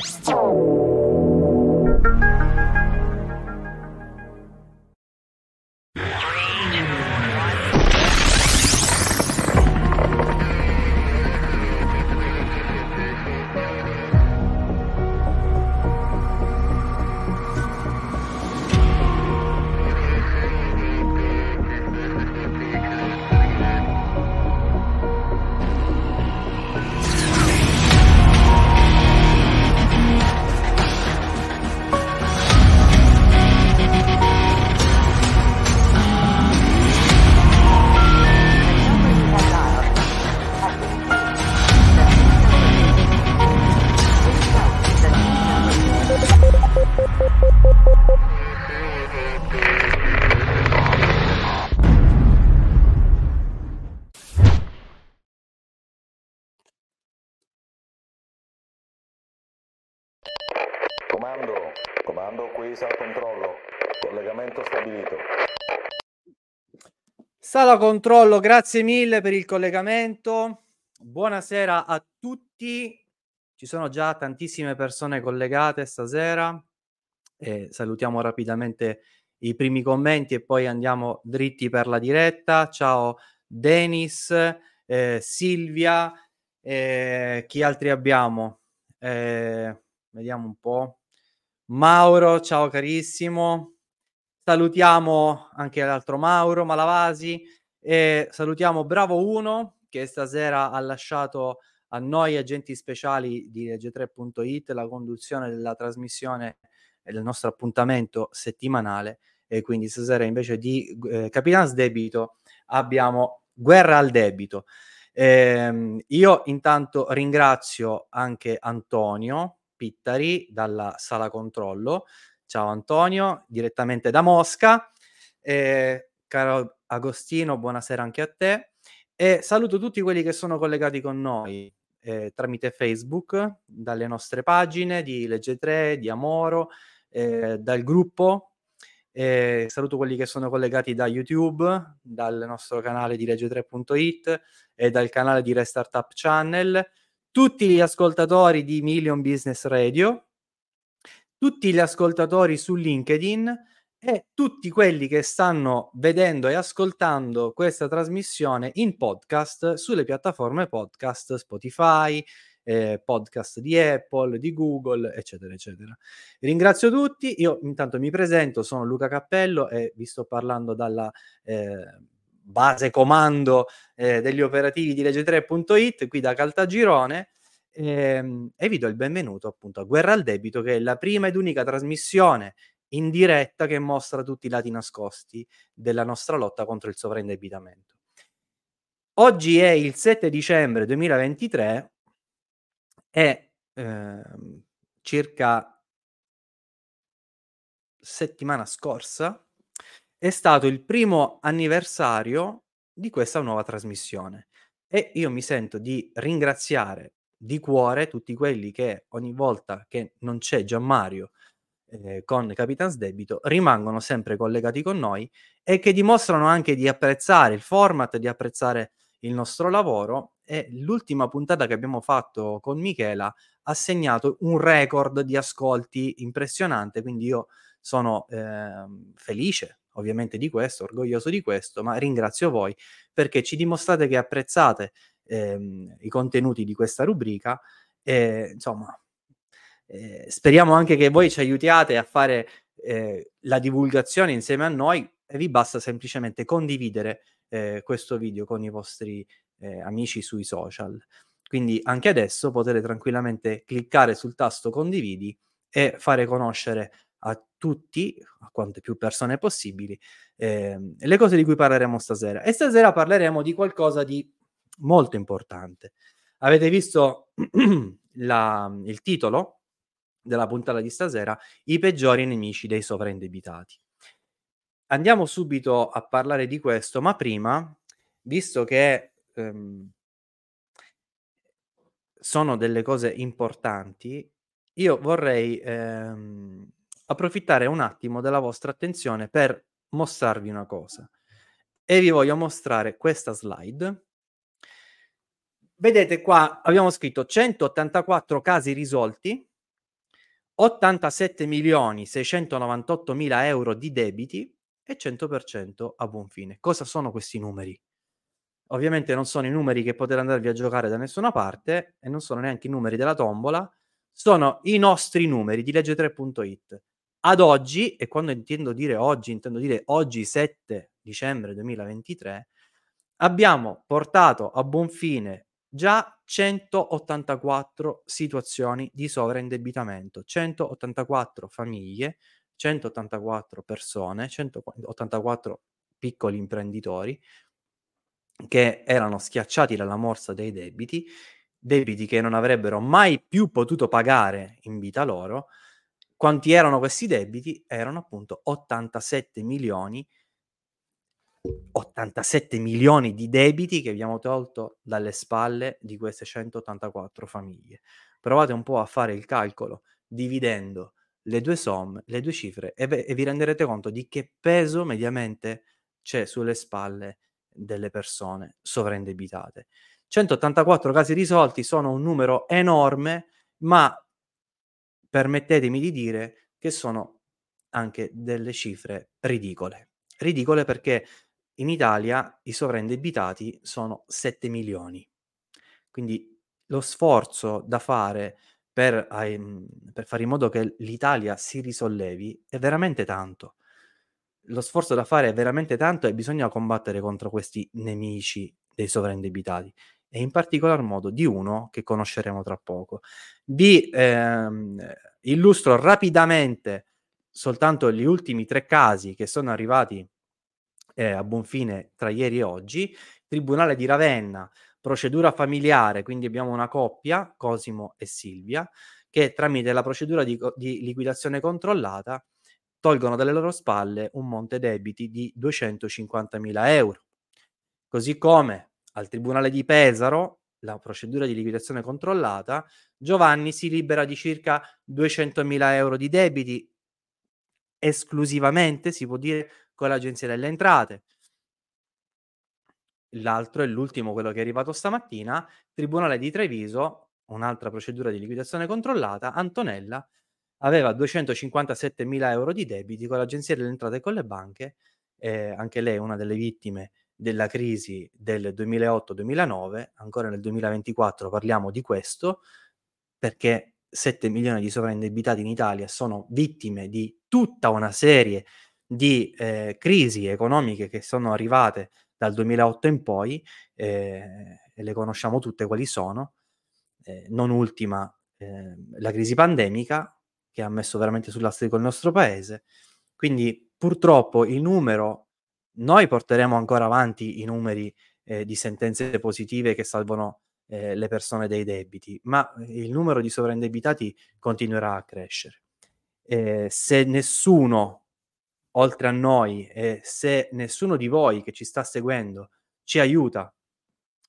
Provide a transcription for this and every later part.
Oh. Qui al controllo, collegamento stabilito. Sala controllo, grazie mille per il collegamento. Buonasera a tutti. Ci sono già tantissime persone collegate stasera. E salutiamo rapidamente i primi commenti e poi andiamo dritti per la diretta. Ciao Denis, eh, Silvia, eh, chi altri abbiamo? Eh, vediamo un po'. Mauro, ciao carissimo. Salutiamo anche l'altro Mauro Malavasi e salutiamo Bravo 1 che stasera ha lasciato a noi agenti speciali di Legge3.it la conduzione della trasmissione e del nostro appuntamento settimanale e quindi stasera invece di eh, Capitans Debito abbiamo Guerra al Debito. Eh, io intanto ringrazio anche Antonio Pittari dalla sala controllo. Ciao Antonio, direttamente da Mosca. Eh, caro Agostino, buonasera anche a te. E saluto tutti quelli che sono collegati con noi eh, tramite Facebook, dalle nostre pagine di Legge 3, di Amoro, eh, dal gruppo. Eh, saluto quelli che sono collegati da YouTube, dal nostro canale di Legge3.it e dal canale di Restartup Channel tutti gli ascoltatori di Million Business Radio, tutti gli ascoltatori su LinkedIn e tutti quelli che stanno vedendo e ascoltando questa trasmissione in podcast sulle piattaforme podcast Spotify, eh, podcast di Apple, di Google, eccetera, eccetera. Ringrazio tutti, io intanto mi presento, sono Luca Cappello e vi sto parlando dalla... Eh, base comando eh, degli operativi di legge3.it qui da Caltagirone ehm, e vi do il benvenuto appunto a Guerra al Debito che è la prima ed unica trasmissione in diretta che mostra tutti i lati nascosti della nostra lotta contro il sovraindebitamento. Oggi è il 7 dicembre 2023 e ehm, circa settimana scorsa è stato il primo anniversario di questa nuova trasmissione e io mi sento di ringraziare di cuore tutti quelli che ogni volta che non c'è Gianmario eh, con Capitans Debito rimangono sempre collegati con noi e che dimostrano anche di apprezzare il format, di apprezzare il nostro lavoro e l'ultima puntata che abbiamo fatto con Michela ha segnato un record di ascolti impressionante, quindi io sono eh, felice, ovviamente di questo, orgoglioso di questo, ma ringrazio voi perché ci dimostrate che apprezzate ehm, i contenuti di questa rubrica e insomma eh, speriamo anche che voi ci aiutiate a fare eh, la divulgazione insieme a noi e vi basta semplicemente condividere eh, questo video con i vostri eh, amici sui social. Quindi anche adesso potete tranquillamente cliccare sul tasto condividi e fare conoscere a tutti, a quante più persone possibili, eh, le cose di cui parleremo stasera. E stasera parleremo di qualcosa di molto importante. Avete visto la, il titolo della puntata di stasera, i peggiori nemici dei sovraindebitati. Andiamo subito a parlare di questo, ma prima, visto che ehm, sono delle cose importanti, io vorrei ehm, approfittare un attimo della vostra attenzione per mostrarvi una cosa. E vi voglio mostrare questa slide. Vedete qua abbiamo scritto 184 casi risolti, 87 milioni 698 mila euro di debiti e 100% a buon fine. Cosa sono questi numeri? Ovviamente non sono i numeri che potete andarvi a giocare da nessuna parte e non sono neanche i numeri della tombola, sono i nostri numeri di legge3.it. Ad oggi, e quando intendo dire oggi, intendo dire oggi 7 dicembre 2023, abbiamo portato a buon fine già 184 situazioni di sovraindebitamento, 184 famiglie, 184 persone, 184 piccoli imprenditori che erano schiacciati dalla morsa dei debiti, debiti che non avrebbero mai più potuto pagare in vita loro. Quanti erano questi debiti? Erano appunto 87 milioni 87 milioni di debiti che abbiamo tolto dalle spalle di queste 184 famiglie. Provate un po' a fare il calcolo dividendo le due somme, le due cifre e, e vi renderete conto di che peso mediamente c'è sulle spalle delle persone sovraindebitate. 184 casi risolti sono un numero enorme, ma permettetemi di dire che sono anche delle cifre ridicole. Ridicole perché in Italia i sovraindebitati sono 7 milioni. Quindi lo sforzo da fare per, ehm, per fare in modo che l'Italia si risollevi è veramente tanto. Lo sforzo da fare è veramente tanto e bisogna combattere contro questi nemici dei sovraindebitati e in particolar modo di uno che conosceremo tra poco. Vi ehm, illustro rapidamente soltanto gli ultimi tre casi che sono arrivati eh, a buon fine tra ieri e oggi. Tribunale di Ravenna, procedura familiare, quindi abbiamo una coppia, Cosimo e Silvia, che tramite la procedura di, di liquidazione controllata tolgono dalle loro spalle un monte debiti di 250.000 euro. Così come al Tribunale di Pesaro, la procedura di liquidazione controllata, Giovanni si libera di circa 200.000 euro di debiti esclusivamente, si può dire, con l'Agenzia delle Entrate. L'altro è l'ultimo, quello che è arrivato stamattina, Tribunale di Treviso, un'altra procedura di liquidazione controllata, Antonella aveva 257 mila euro di debiti con l'Agenzia delle Entrate e con le banche, eh, anche lei una delle vittime della crisi del 2008-2009, ancora nel 2024 parliamo di questo, perché 7 milioni di sovraindebitati in Italia sono vittime di tutta una serie di eh, crisi economiche che sono arrivate dal 2008 in poi, eh, e le conosciamo tutte quali sono, eh, non ultima ehm, la crisi pandemica che ha messo veramente sull'astrico il nostro paese. Quindi purtroppo il numero, noi porteremo ancora avanti i numeri eh, di sentenze positive che salvano eh, le persone dei debiti, ma il numero di sovraindebitati continuerà a crescere. Eh, se nessuno oltre a noi e se nessuno di voi che ci sta seguendo ci aiuta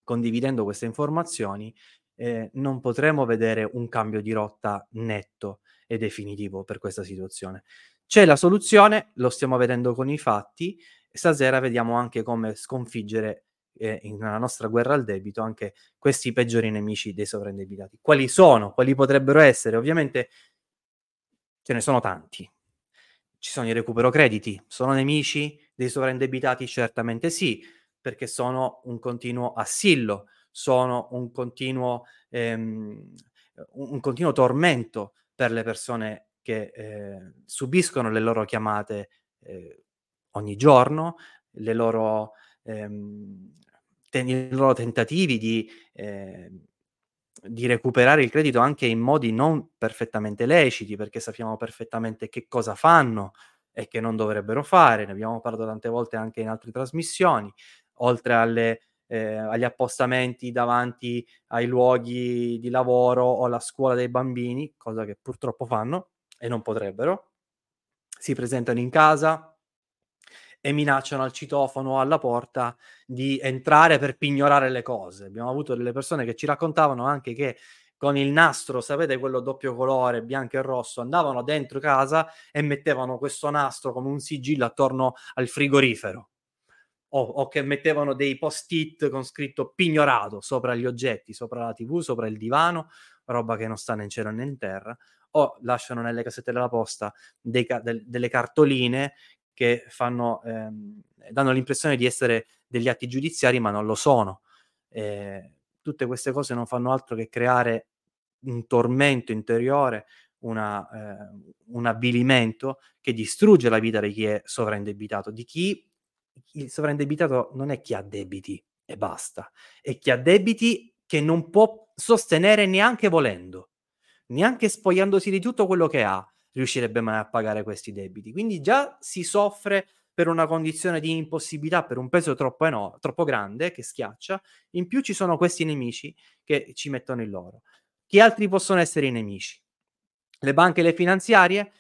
condividendo queste informazioni, eh, non potremo vedere un cambio di rotta netto e definitivo per questa situazione. C'è la soluzione, lo stiamo vedendo con i fatti, stasera vediamo anche come sconfiggere eh, nella nostra guerra al debito anche questi peggiori nemici dei sovraindebitati. Quali sono? Quali potrebbero essere? Ovviamente ce ne sono tanti, ci sono i recupero crediti, sono nemici dei sovraindebitati? Certamente sì, perché sono un continuo assillo, sono un continuo, ehm, un continuo tormento per le persone che eh, subiscono le loro chiamate eh, ogni giorno, le loro, ehm, ten- i loro tentativi di eh, di recuperare il credito anche in modi non perfettamente leciti, perché sappiamo perfettamente che cosa fanno e che non dovrebbero fare, ne abbiamo parlato tante volte anche in altre trasmissioni, oltre alle eh, agli appostamenti davanti ai luoghi di lavoro o alla scuola dei bambini, cosa che purtroppo fanno e non potrebbero. Si presentano in casa e minacciano al citofono o alla porta di entrare per pignorare le cose. Abbiamo avuto delle persone che ci raccontavano anche che con il nastro, sapete quello doppio colore, bianco e rosso, andavano dentro casa e mettevano questo nastro come un sigillo attorno al frigorifero o, o, che mettevano dei post-it con scritto pignorato sopra gli oggetti, sopra la TV, sopra il divano, roba che non sta né in cielo né in terra, o lasciano nelle casette della posta dei, de, delle cartoline che fanno, ehm, danno l'impressione di essere degli atti giudiziari, ma non lo sono. Eh, tutte queste cose non fanno altro che creare un tormento interiore, una, eh, un avvilimento che distrugge la vita di chi è sovraindebitato, di chi il sovraindebitato non è chi ha debiti e basta, è chi ha debiti che non può sostenere neanche volendo, neanche spogliandosi di tutto quello che ha, riuscirebbe mai a pagare questi debiti. Quindi già si soffre per una condizione di impossibilità, per un peso troppo, eno- troppo grande che schiaccia, in più ci sono questi nemici che ci mettono in loro. Chi altri possono essere i nemici? Le banche e le finanziarie?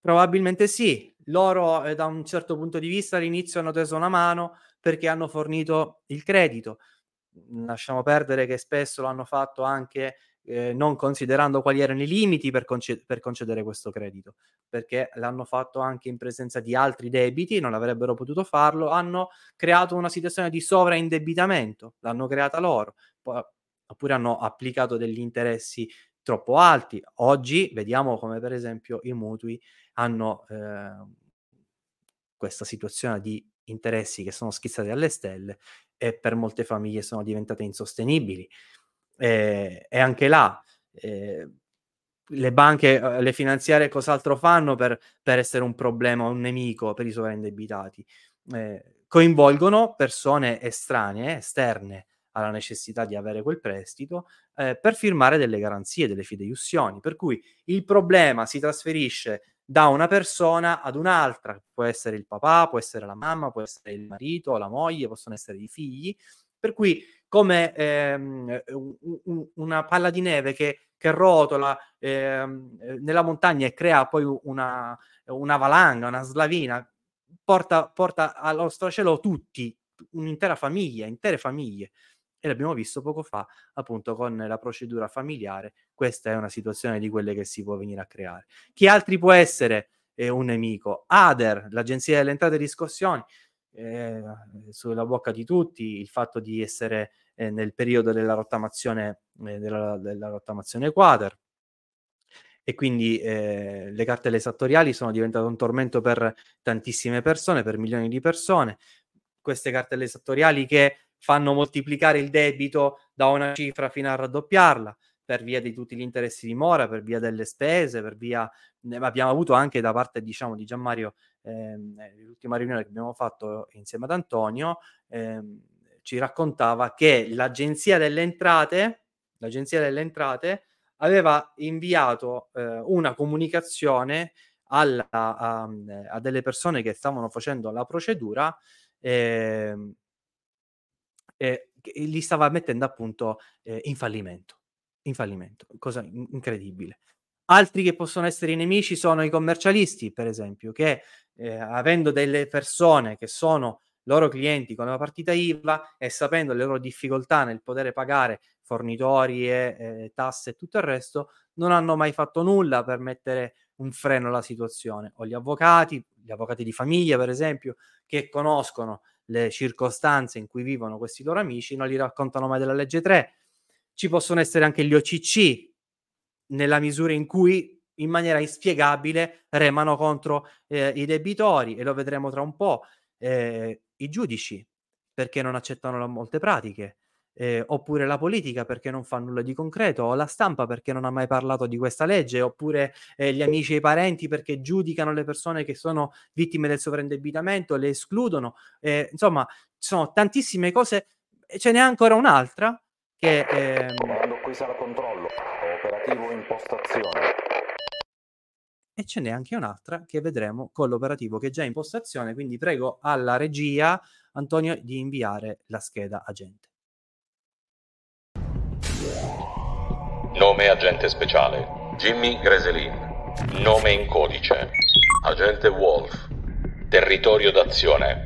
Probabilmente sì, loro eh, da un certo punto di vista all'inizio hanno teso una mano perché hanno fornito il credito. Lasciamo perdere che spesso lo hanno fatto anche eh, non considerando quali erano i limiti per, conce- per, concedere questo credito, perché l'hanno fatto anche in presenza di altri debiti, non avrebbero potuto farlo, hanno creato una situazione di sovraindebitamento, l'hanno creata loro, poi, oppure hanno applicato degli interessi troppo alti. Oggi vediamo come per esempio i mutui hanno eh, questa situazione di interessi che sono schizzati alle stelle e per molte famiglie sono diventate insostenibili. E, e anche là eh, le banche, eh, le finanziarie cos'altro fanno per, per, essere un problema, un nemico per i sovraindebitati? Eh, coinvolgono persone estranee, esterne alla necessità di avere quel prestito eh, per firmare delle garanzie, delle fideiussioni. Per cui il problema si trasferisce da una persona ad un'altra, può essere il papà, può essere la mamma, può essere il marito, la moglie, possono essere i figli, per cui come ehm, un, una palla di neve che, che rotola ehm, nella montagna e crea poi una, una valanga, una slavina, porta, porta allo stracielo tutti, un'intera famiglia, intere famiglie e l'abbiamo visto poco fa appunto con la procedura familiare. Questa è una situazione di quelle che si può venire a creare. Chi altri può essere eh, un nemico? Ader, l'agenzia delle entrate e riscossioni, eh, sulla bocca di tutti il fatto di essere eh, nel periodo della rottamazione, eh, della, della rottamazione quater e quindi eh, le cartelle esattoriali sono diventate un tormento per tantissime persone, per milioni di persone. Queste cartelle esattoriali che fanno moltiplicare il debito da una cifra fino a raddoppiarla per via di tutti gli interessi di mora, per via delle spese, per via abbiamo avuto anche da parte diciamo di Gianmario ehm, l'ultima riunione che abbiamo fatto insieme ad Antonio ehm, ci raccontava che l'agenzia delle entrate l'agenzia delle entrate aveva inviato eh, una comunicazione alla, a, a, delle persone che stavano facendo la procedura eh, eh, li stava mettendo appunto eh, in fallimento. In fallimento, cosa incredibile. Altri che possono essere i nemici sono i commercialisti, per esempio, che eh, avendo delle persone che sono loro clienti con la partita IVA e sapendo le loro difficoltà nel poter pagare fornitori e eh, tasse e tutto il resto, non hanno mai fatto nulla per mettere un freno alla situazione. O gli avvocati, gli avvocati di famiglia, per esempio, che conoscono le circostanze in cui vivono questi loro amici, non li raccontano mai della legge 3. Ci possono essere anche gli OCC, nella misura in cui in maniera inspiegabile remano contro eh, i debitori, e lo vedremo tra un po', eh, i giudici, perché non accettano molte pratiche, eh, oppure la politica perché non fa nulla di concreto, o la stampa perché non ha mai parlato di questa legge, oppure eh, gli amici e i parenti perché giudicano le persone che sono vittime del sovraindebitamento, le escludono. Eh, insomma, ci sono tantissime cose, ce n'è ancora un'altra che... Ehm... Comando qui sala controllo, operativo impostazione. E ce n'è anche un'altra che vedremo con l'operativo che è già in postazione, quindi prego alla regia Antonio di inviare la scheda agente. Nome agente speciale Jimmy Greselin. Nome in codice Agente Wolf. Territorio d'azione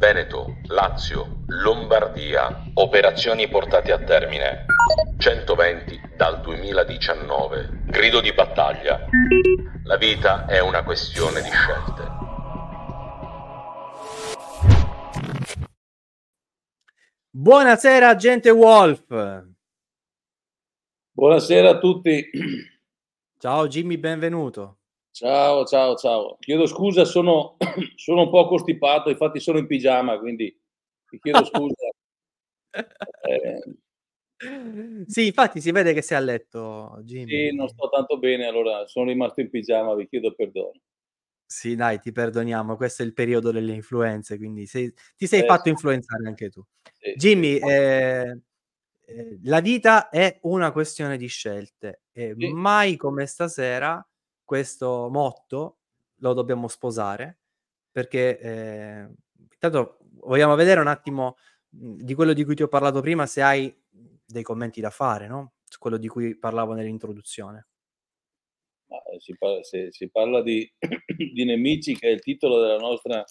Veneto, Lazio, Lombardia. Operazioni portate a termine 120 dal 2019. Grido di battaglia. La vita è una questione di scelte. Buonasera, agente Wolf. Buonasera a tutti. Ciao Jimmy, benvenuto. Ciao, ciao, ciao. Chiedo scusa, sono, sono un po' costipato, infatti sono in pigiama, quindi ti chiedo scusa. eh. Sì, infatti si vede che sei a letto, Jimmy. Sì, non sto tanto bene, allora sono rimasto in pigiama, vi chiedo perdono. Sì, dai, ti perdoniamo, questo è il periodo delle influenze, quindi sei, ti sei eh, fatto influenzare anche tu. Sì, Jimmy, sì. Eh, eh, la vita è una questione di scelte e sì. mai come stasera questo motto lo dobbiamo sposare perché eh, intanto vogliamo vedere un attimo mhmm, di quello di cui ti ho parlato prima se hai dei commenti da fare, no? Su quello di cui parlavo nell'introduzione. Eh, si parla, se si parla di, di, nemici, che è il titolo della nostra,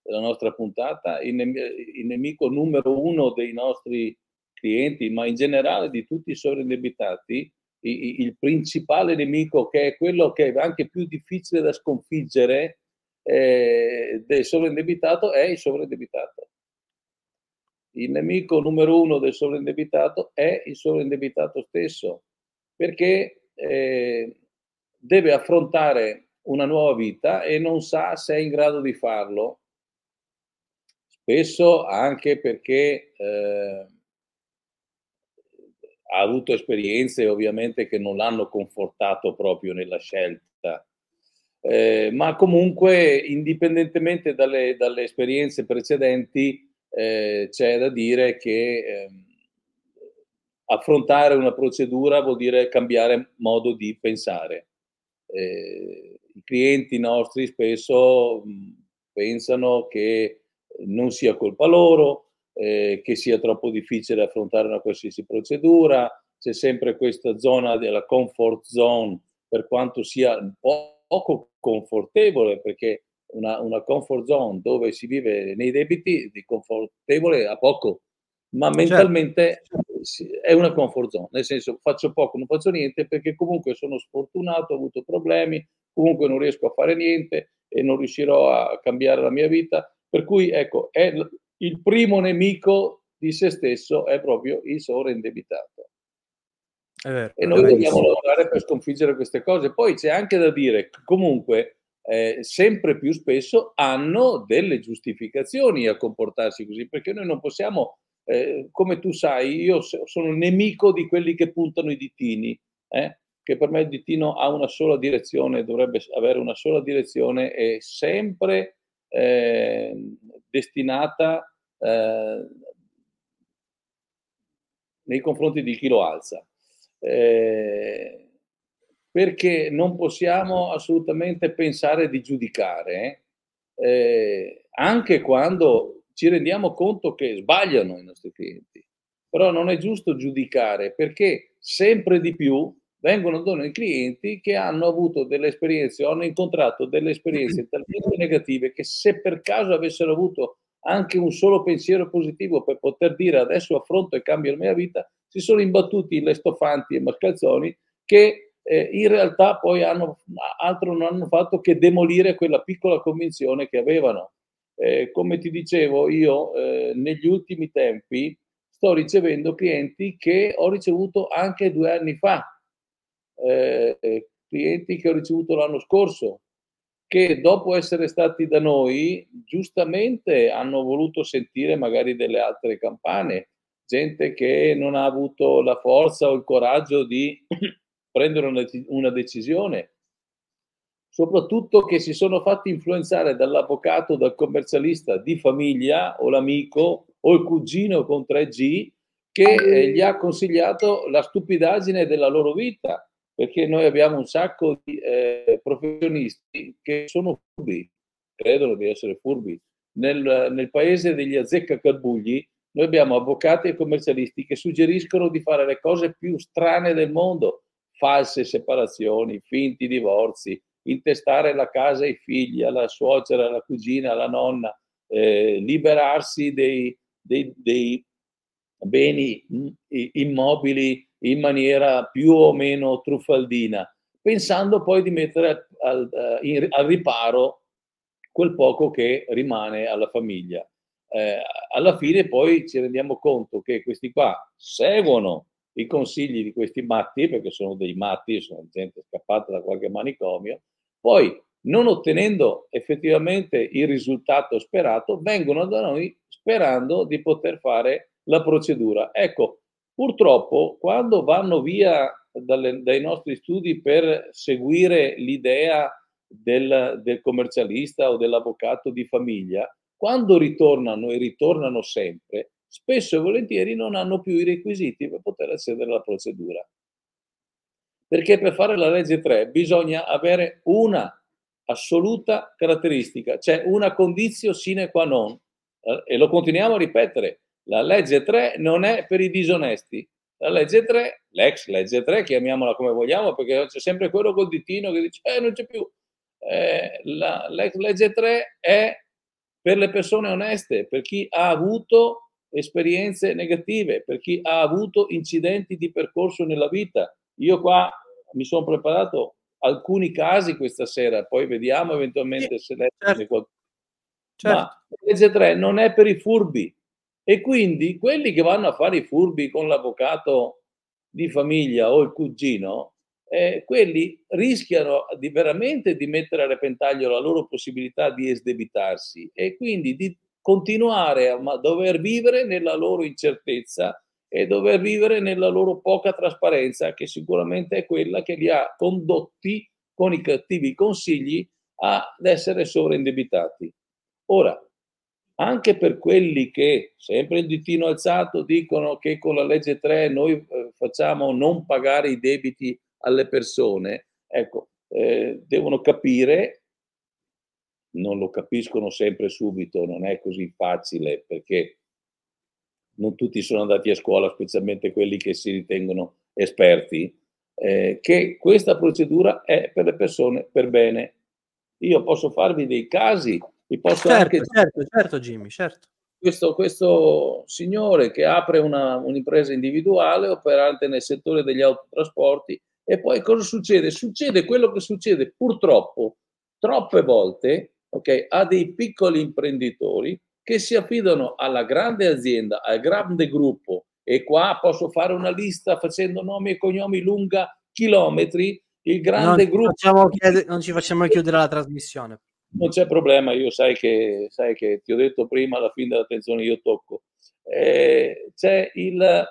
della nostra puntata, il, nem- il, nemico numero uno dei nostri clienti, ma in generale di tutti i sovraindebitati, il, principale nemico che è quello che è anche più difficile da sconfiggere eh, del sovraindebitato è il sovraindebitato. Il nemico numero uno del sovraindebitato è il sovraindebitato stesso, perché eh, deve affrontare una nuova vita e non sa se è in grado di farlo, spesso anche perché eh, ha avuto esperienze ovviamente che non l'hanno confortato proprio nella scelta. Eh, ma comunque, indipendentemente dalle, dalle esperienze precedenti, eh, c'è da dire che eh, affrontare una procedura vuol dire cambiare modo di pensare eh, i clienti nostri spesso mh, pensano che non sia colpa loro, eh, che sia troppo difficile affrontare una qualsiasi procedura, c'è sempre questa zona della comfort zone, per quanto sia po- poco confortevole, perché una, una, comfort zone dove si vive nei debiti di confortevole a poco, ma certo. mentalmente certo. è una comfort zone, nel senso faccio poco, non faccio niente perché comunque sono sfortunato, ho avuto problemi, comunque non riesco a fare niente e non riuscirò a cambiare la mia vita. Per cui ecco, è il primo nemico di se stesso è proprio il sovraindebitato. Vero, e noi dobbiamo lavorare per sconfiggere queste cose. Poi c'è anche da dire che comunque eh, sempre più spesso hanno delle giustificazioni a comportarsi così, perché noi non possiamo eh, come tu sai, io sono nemico di quelli che puntano i ditini, eh? che per me il ditino ha una sola direzione, dovrebbe avere una sola direzione e sempre eh, destinata eh, nei confronti di chi lo alza. Eh, perché non possiamo assolutamente pensare di giudicare, eh, anche quando ci rendiamo conto che sbagliano i nostri clienti. Però non è giusto giudicare perché sempre di più vengono da noi clienti che hanno avuto delle esperienze o hanno incontrato delle esperienze talmente negative che se per caso avessero avuto anche un solo pensiero positivo per poter dire adesso affronto e cambio la mia vita, si sono imbattuti in lestofanti e mascalzoni che eh, in realtà poi hanno, altro non hanno fatto che demolire quella piccola convinzione che avevano. Eh, come ti dicevo, io eh, negli ultimi tempi sto ricevendo clienti che ho ricevuto anche due anni fa, eh, clienti che ho ricevuto l'anno scorso, che dopo essere stati da noi, giustamente hanno voluto sentire magari delle altre campane, gente che non ha avuto la forza o il coraggio di prendere una, una decisione. Soprattutto che si sono fatti influenzare dall'avvocato, dal commercialista di famiglia o l'amico o il cugino con 3G che eh, gli ha consigliato la stupidaggine della loro vita, perché noi abbiamo un sacco di eh, professionisti che sono furbi, credono di essere furbi, nel, nel paese degli azzeccacarbugli, noi abbiamo avvocati e commercialisti che suggeriscono di fare le cose più strane del mondo, false separazioni, finti divorzi, intestare la casa ai figli, alla suocera, alla cugina, alla nonna, eh, liberarsi dei, dei, dei beni immobili in maniera più o meno truffaldina, pensando poi di mettere al, in, al riparo quel poco che rimane alla famiglia. Eh, alla fine poi ci rendiamo conto che questi qua seguono i consigli di questi matti, perché sono dei matti, sono gente scappata da qualche manicomio, poi non ottenendo effettivamente il risultato sperato, vengono da noi sperando di poter fare la procedura. Ecco, purtroppo quando vanno via dalle, dai nostri studi per seguire l'idea del, del commercialista o dell'avvocato di famiglia, quando ritornano e ritornano sempre, spesso e volentieri non hanno più i requisiti per poter accedere alla procedura. Perché per fare la legge 3 bisogna avere una assoluta caratteristica, cioè una condizione sine qua non, eh, e lo continuiamo a ripetere, la legge 3 non è per i disonesti, la legge 3, l'ex legge 3, chiamiamola come vogliamo, perché c'è sempre quello col ditino che dice, eh, non c'è più. Eh, la, l'ex legge 3 è per le persone oneste, per chi ha avuto esperienze negative, per chi ha avuto incidenti di percorso nella vita. Io qua mi sono preparato alcuni casi questa sera, poi vediamo eventualmente se lei certo. qualcuno. Certo. Ma la legge 3 non è per i furbi e quindi quelli che vanno a fare i furbi con l'avvocato di famiglia o il cugino, eh, quelli rischiano di veramente di mettere a repentaglio la loro possibilità di esdebitarsi e quindi di continuare a dover vivere nella loro incertezza e dover vivere nella loro poca trasparenza, che sicuramente è quella che li ha condotti con i cattivi consigli ad essere sovraindebitati. Ora, anche per quelli che, sempre il ditino alzato, dicono che con la legge 3 noi eh, facciamo non pagare i debiti alle persone, ecco, eh, devono capire, non lo capiscono sempre subito, non è così facile perché non tutti sono andati a scuola, specialmente quelli che si ritengono esperti, eh, che questa procedura è per le persone per bene. Io posso farvi dei casi, vi posso certo, anche... Certo, certo Jimmy, certo. Questo, questo signore che apre una, un'impresa individuale operante nel settore degli autotrasporti e poi cosa succede? Succede quello che succede purtroppo troppe volte okay, a dei piccoli imprenditori che si affidano alla grande azienda, al grande gruppo, e qua posso fare una lista facendo nomi e cognomi lunga chilometri, il grande non gruppo... Facciamo chiedere, non ci facciamo chiudere la trasmissione. Non c'è problema, io sai che, sai che ti ho detto prima, alla fine dell'attenzione io tocco. Eh, c'è il,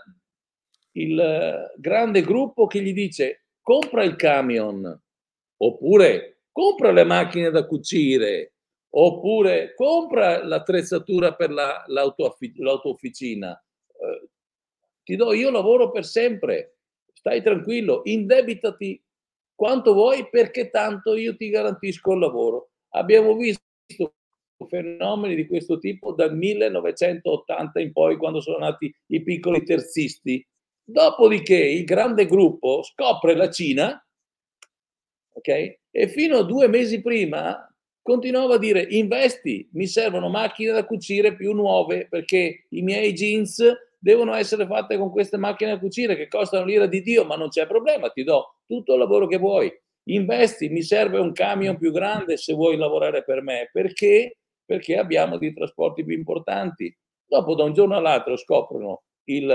il grande gruppo che gli dice compra il camion, oppure compra le macchine da cucire, oppure compra l'attrezzatura per la, l'auto, l'autoofficina. Eh, ti do io lavoro per sempre, stai tranquillo, indebitati quanto vuoi perché tanto io ti garantisco il lavoro. Abbiamo visto fenomeni di questo tipo dal 1980 in poi quando sono nati i piccoli terzisti. Dopodiché il grande gruppo scopre la Cina, ok? E fino a due mesi prima continuava a dire investi, mi servono macchine da cucire più nuove perché i miei jeans devono essere fatte con queste macchine da cucire che costano l'ira di Dio, ma non c'è problema, ti do tutto il lavoro che vuoi. Investi, mi serve un camion più grande se vuoi lavorare per me. Perché? Perché abbiamo dei trasporti più importanti. Dopo, da un giorno all'altro, scoprono il,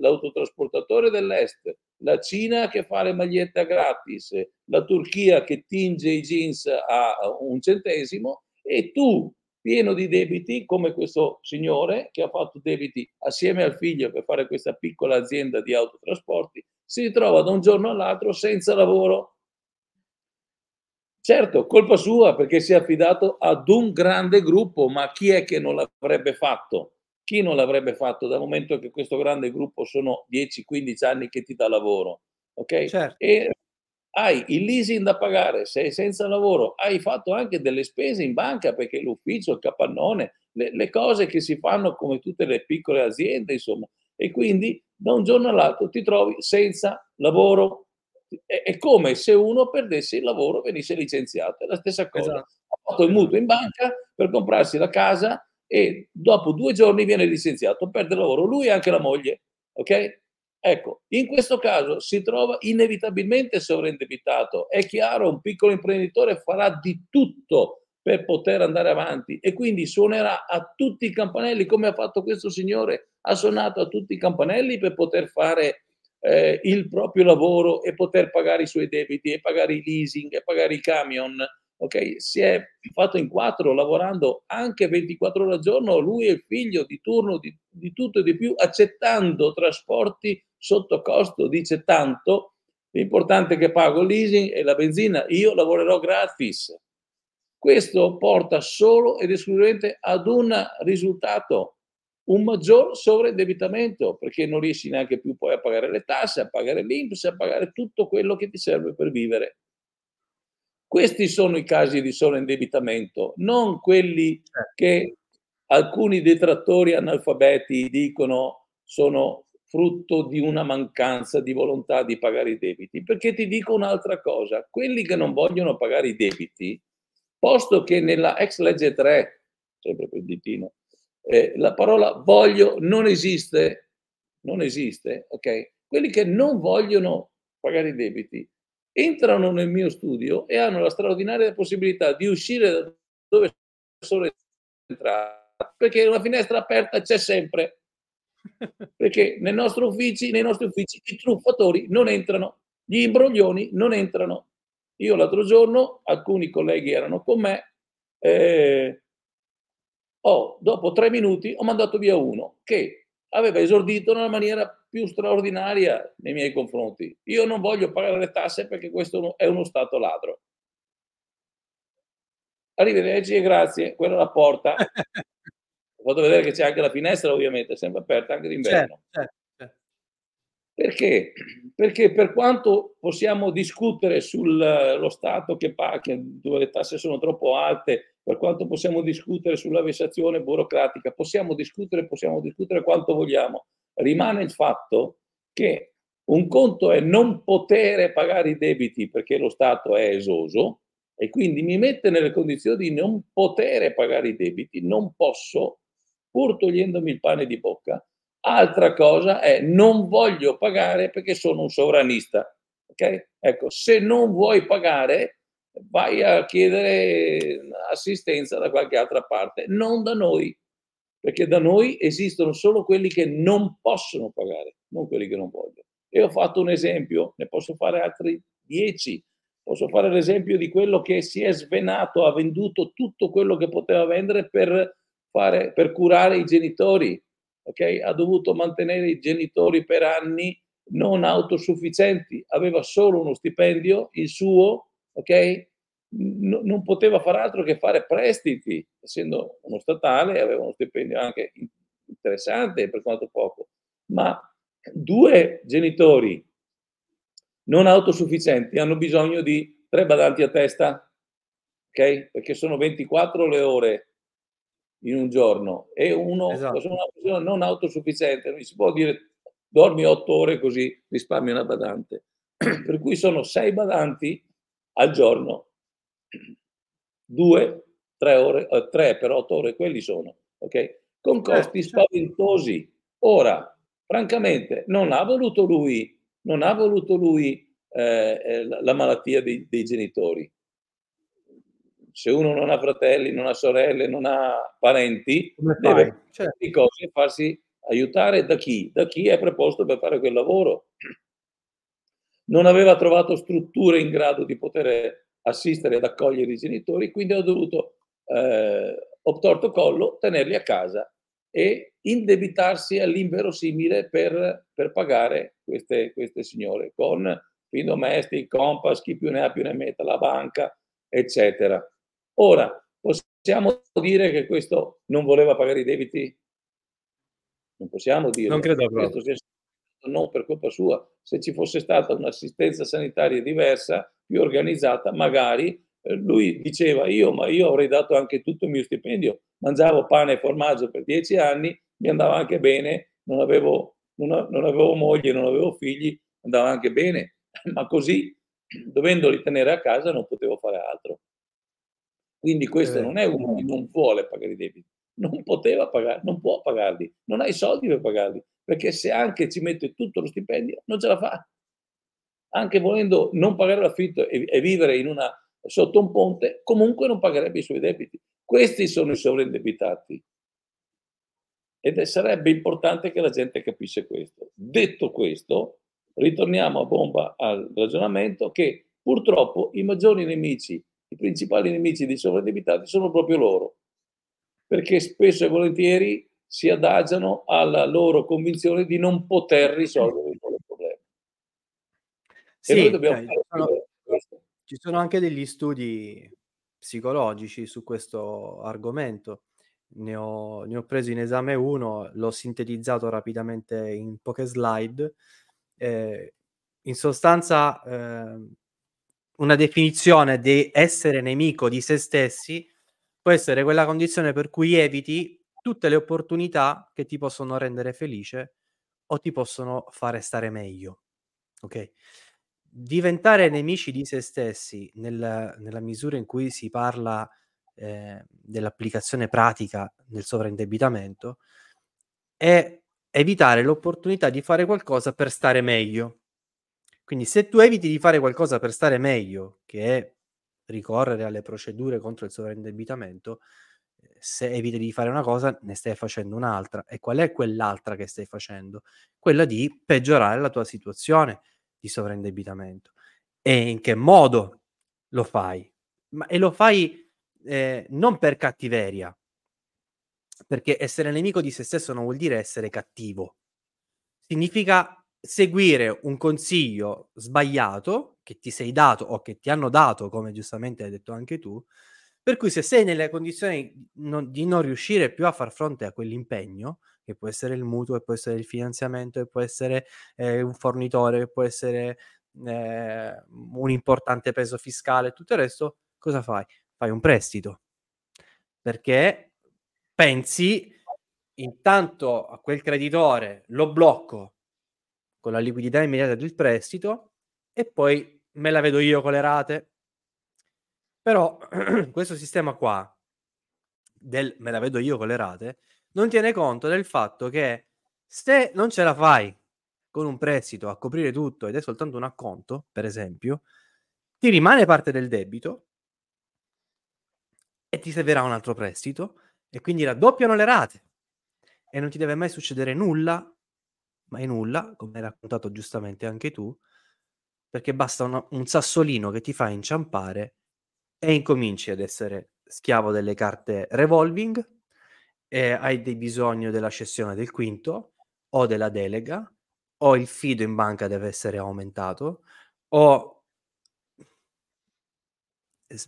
l'autotrasportatore dell'est, la Cina che fa le magliette gratis, la Turchia che tinge i jeans a un centesimo e tu, pieno di debiti, come questo signore che ha fatto debiti assieme al figlio per fare questa piccola azienda di autotrasporti, si ritrova da un giorno all'altro senza lavoro. Certo, colpa sua perché si è affidato ad un grande gruppo, ma chi è che non l'avrebbe fatto? Chi non l'avrebbe fatto dal momento che questo grande gruppo sono 10-15 anni che ti dà lavoro? Ok? Certo. E hai il leasing da pagare, sei senza lavoro, hai fatto anche delle spese in banca perché l'ufficio, il capannone, le, le cose che si fanno come tutte le piccole aziende, insomma, e quindi da un giorno all'altro ti trovi senza lavoro. È, è come se uno perdesse il lavoro, venisse licenziato, è la stessa cosa. Esatto. Ha fatto il mutuo in banca per comprarsi la casa e dopo due giorni viene licenziato, perde il lavoro lui e anche la moglie. Ok? Ecco, in questo caso si trova inevitabilmente sovraindebitato. È chiaro, un piccolo imprenditore farà di tutto per poter andare avanti e quindi suonerà a tutti i campanelli come ha fatto questo signore, ha suonato a tutti i campanelli per poter fare eh, il proprio lavoro e poter pagare i suoi debiti e pagare i leasing e pagare i camion. Ok, si è fatto in quattro lavorando anche 24 ore al giorno, lui e il figlio di turno di, di tutto e di più, accettando trasporti sotto costo, dice tanto, l'importante è che pago il leasing e la benzina, io lavorerò gratis. Questo porta solo ed esclusivamente ad un risultato, un maggior sovraindebitamento, perché non riesci neanche più poi a pagare le tasse, a pagare l'INPS, a pagare tutto quello che ti serve per vivere. Questi sono i casi di sovraindebitamento, non quelli certo. che alcuni detrattori analfabeti dicono sono frutto di una mancanza di volontà di pagare i debiti. Perché ti dico un'altra cosa, quelli che non vogliono pagare i debiti posto che nella ex legge 3, sempre per ditino, eh, la parola voglio non esiste, non esiste, ok? Quelli che non vogliono pagare i debiti entrano nel mio studio e hanno la straordinaria possibilità di uscire da dove sono entrati, perché una finestra aperta c'è sempre. Perché nei nostri uffici, nei nostri uffici i truffatori non entrano, gli imbroglioni non entrano. Io l'altro giorno, alcuni colleghi erano con me, eh, ho, dopo tre minuti ho mandato via uno che aveva esordito nella maniera più straordinaria nei miei confronti. Io non voglio pagare le tasse perché questo è uno Stato ladro. Arrivederci e grazie, quella è la porta. Ho fatto vedere che c'è anche la finestra, ovviamente, sempre aperta anche d'inverno. Certo, certo. Perché? Perché per quanto possiamo discutere sullo Stato che paga, dove le tasse sono troppo alte, per quanto possiamo discutere sulla vessazione burocratica, possiamo discutere, possiamo discutere quanto vogliamo, rimane il fatto che un conto è non poter pagare i debiti perché lo Stato è esoso e quindi mi mette nelle condizioni di non poter pagare i debiti, non posso, pur togliendomi il pane di bocca, Altra cosa è non voglio pagare perché sono un sovranista. Ok? Ecco, se non vuoi pagare, vai a chiedere assistenza da qualche altra parte, non da noi, perché da noi esistono solo quelli che non possono pagare, non quelli che non vogliono. E ho fatto un esempio, ne posso fare altri dieci. Posso fare l'esempio di quello che si è svenato, ha venduto tutto quello che poteva vendere per, fare, per curare i genitori, okay? ha dovuto mantenere i genitori per anni non autosufficienti, aveva solo uno stipendio, il suo, ok? N- non poteva fare altro che fare prestiti, essendo uno statale, aveva uno stipendio anche interessante per quanto poco, ma due genitori non autosufficienti hanno bisogno di tre badanti a testa, ok? Perché sono 24 le ore in un giorno e uno esatto. una persona non autosufficiente, non si può dire dormi otto ore così risparmi una badante. per cui sono sei badanti al giorno, due, tre ore, eh, tre per otto ore, quelli sono, ok? Con costi certo. spaventosi. Ora, francamente, non ha voluto lui, non ha voluto lui eh, eh la malattia dei, dei genitori se uno non ha fratelli, non ha sorelle, non ha parenti, Come deve certo. cose farsi aiutare da chi? Da chi è preposto per fare quel lavoro. Non aveva trovato strutture in grado di poter assistere ed accogliere i genitori, quindi ha dovuto eh, obtorto collo tenerli a casa e indebitarsi all'inverosimile per, per pagare queste, queste signore con fin domestic, compass, chi più ne ha più ne metta, la banca, eccetera. Ora, possiamo dire che questo non voleva pagare i debiti? Non possiamo dire. Non credo proprio. Non per colpa sua. Se ci fosse stata un'assistenza sanitaria diversa, più organizzata, magari eh, lui diceva io, ma io avrei dato anche tutto il mio stipendio, mangiavo pane e formaggio per dieci anni, mi andava anche bene, non avevo, non, non avevo moglie, non avevo figli, andava anche bene, ma così, dovendoli tenere a casa, non potevo fare altro. Quindi questo non è uno che non vuole pagare i debiti, non poteva pagare, non può pagarli, non ha i soldi per pagarli, perché se anche ci mette tutto lo stipendio, non ce la fa. Anche volendo non pagare l'affitto e, e vivere una, sotto un ponte, comunque non pagherebbe i suoi debiti. Questi sono i sovraindebitati. Ed sarebbe importante che la gente capisse questo. Detto questo, ritorniamo a bomba al ragionamento che purtroppo i maggiori nemici, i principali nemici dei sovraindebitati sono proprio loro, perché spesso e volentieri si adagiano alla loro convinzione di non poter risolvere il loro problema. Sì, noi dobbiamo cioè, questo. Ci sono anche degli studi psicologici su questo argomento. Ne ho, ne ho preso in esame uno, l'ho sintetizzato rapidamente in poche slide. Eh, in sostanza, eh, una definizione di essere nemico di se stessi può essere quella condizione per cui eviti tutte le opportunità che ti possono rendere felice o ti possono fare stare meglio. Ok? diventare nemici di se stessi nel, nella misura in cui si parla eh, dell'applicazione pratica del sovraindebitamento è evitare l'opportunità di fare qualcosa per stare meglio. Quindi se tu eviti di fare qualcosa per stare meglio, che è ricorrere alle procedure contro il sovraindebitamento, eh, se eviti di fare una cosa, ne stai facendo un'altra. E qual è quell'altra che stai facendo? Quella di peggiorare la tua situazione di sovraindebitamento. E in che modo lo fai? Ma, e lo fai eh, non per cattiveria, perché essere nemico di se stesso non vuol dire essere cattivo. Significa seguire un consiglio sbagliato che ti sei dato o che ti hanno dato, come giustamente hai detto anche tu, per cui se sei nelle condizioni non, di non riuscire più a far fronte a quell'impegno, che può essere il mutuo, che può essere il finanziamento, che può essere eh, un fornitore, che può essere eh, un importante peso fiscale, tutto il resto, cosa fai? Fai un prestito. Perché pensi intanto a quel creditore, lo blocco con la liquidità immediata del prestito e poi me la vedo io con le rate. Però questo sistema qua del me la vedo io con le rate non tiene conto del fatto che se non ce la fai con un prestito a coprire tutto ed è soltanto un acconto, per esempio, ti rimane parte del debito e ti servirà un altro prestito e quindi raddoppiano le rate e non ti deve mai succedere nulla, mai nulla, come hai raccontato giustamente anche tu, perché basta una, un sassolino che ti fa inciampare e incominci ad essere schiavo delle carte revolving hai dei bisogno della cessione del quinto o della delega o il fido in banca deve essere aumentato o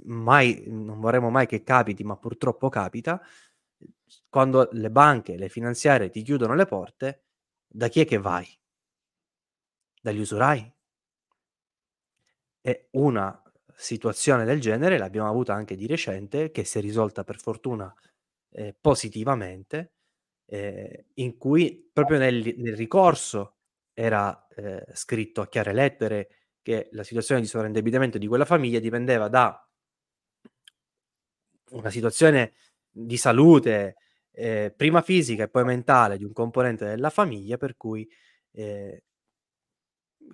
mai non vorremmo mai che capiti ma purtroppo capita quando le banche le finanziarie ti chiudono le porte da chi è che vai? Dagli usurai? E una situazione del genere l'abbiamo avuta anche di recente che si è risolta per fortuna eh, positivamente, eh, in cui proprio nel, nel ricorso era eh, scritto a chiare lettere che la situazione di sovraindebitamento di quella famiglia dipendeva da una situazione di salute eh, prima fisica e poi mentale di un componente della famiglia, per cui eh,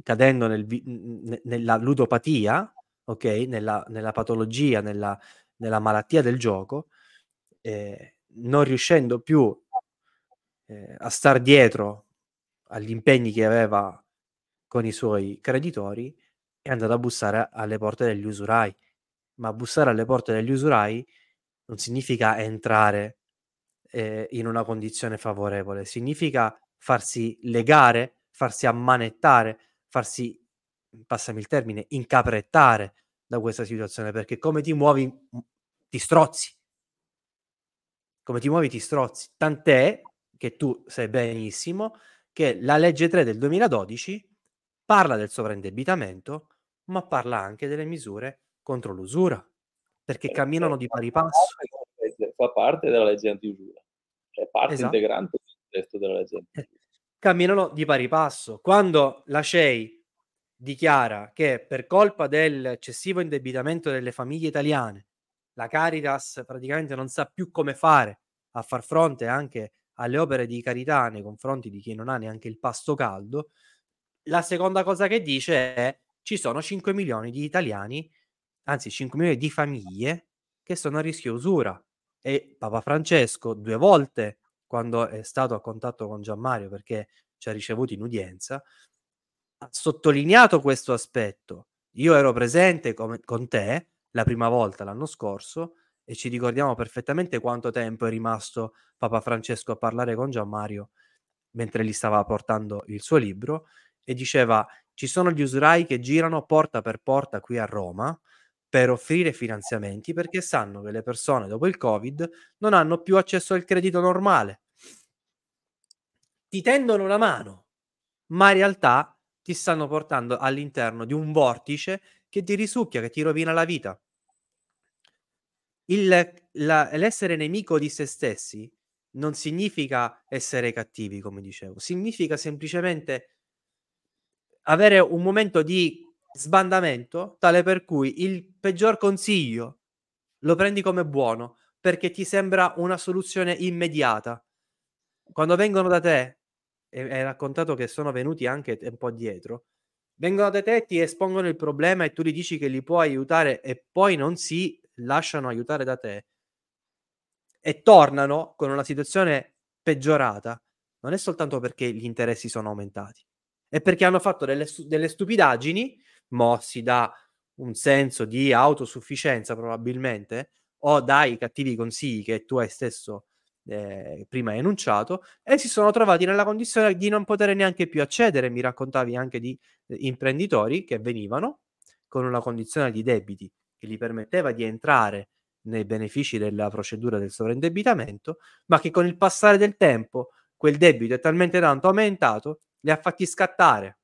cadendo nel, nella ludopatia, ok, nella, nella patologia, nella, nella malattia del gioco, eh, non riuscendo più eh, a star dietro agli impegni che aveva con i suoi creditori, è andato a bussare alle porte degli usurai. Ma bussare alle porte degli usurai non significa entrare eh, in una condizione favorevole, significa farsi legare, farsi ammanettare, farsi, passami il termine, incaprettare da questa situazione, perché come ti muovi ti strozzi come ti muovi ti strozzi. Tant'è che tu sai benissimo che la legge 3 del 2012 parla del sovraindebitamento, ma parla anche delle misure contro l'usura. perché eh, camminano di pari passo. Fa parte della legge antiusura, è parte esatto. integrante del testo della legge. Eh, camminano di pari passo. Quando la CEI dichiara che per colpa dell'eccessivo indebitamento delle famiglie italiane la Caritas praticamente non sa più come fare a far fronte anche alle opere di carità nei confronti di chi non ha neanche il pasto caldo, la seconda cosa che dice è ci sono 5 milioni di italiani, anzi 5 milioni di famiglie che sono a rischio usura e Papa Francesco due volte quando è stato a contatto con Gianmario perché ci ha ricevuto in udienza ha sottolineato questo aspetto. Io ero presente come, con te la prima volta l'anno scorso e ci ricordiamo perfettamente quanto tempo è rimasto Papa Francesco a parlare con Gianmario mentre gli stava portando il suo libro e diceva ci sono gli usurai che girano porta per porta qui a Roma per offrire finanziamenti perché sanno che le persone dopo il Covid non hanno più accesso al credito normale. Ti tendono una mano, ma in realtà ti stanno portando all'interno di un vortice che ti risucchia, che ti rovina la vita. Il, la, l'essere nemico di se stessi non significa essere cattivi, come dicevo, significa semplicemente avere un momento di sbandamento tale per cui il peggior consiglio lo prendi come buono perché ti sembra una soluzione immediata. Quando vengono da te, e hai raccontato che sono venuti anche un po' dietro, vengono da te, ti espongono il problema e tu gli dici che li puoi aiutare e poi non si lasciano aiutare da te e tornano con una situazione peggiorata, non è soltanto perché gli interessi sono aumentati, è perché hanno fatto delle, delle stupidaggini, mossi da un senso di autosufficienza probabilmente, o dai cattivi consigli che tu hai stesso eh, prima enunciato, e si sono trovati nella condizione di non poter neanche più accedere. Mi raccontavi anche di eh, imprenditori che venivano con una condizione di debiti che gli permetteva di entrare nei benefici della procedura del sovraindebitamento, ma che con il passare del tempo quel debito è talmente tanto aumentato, li ha fatti scattare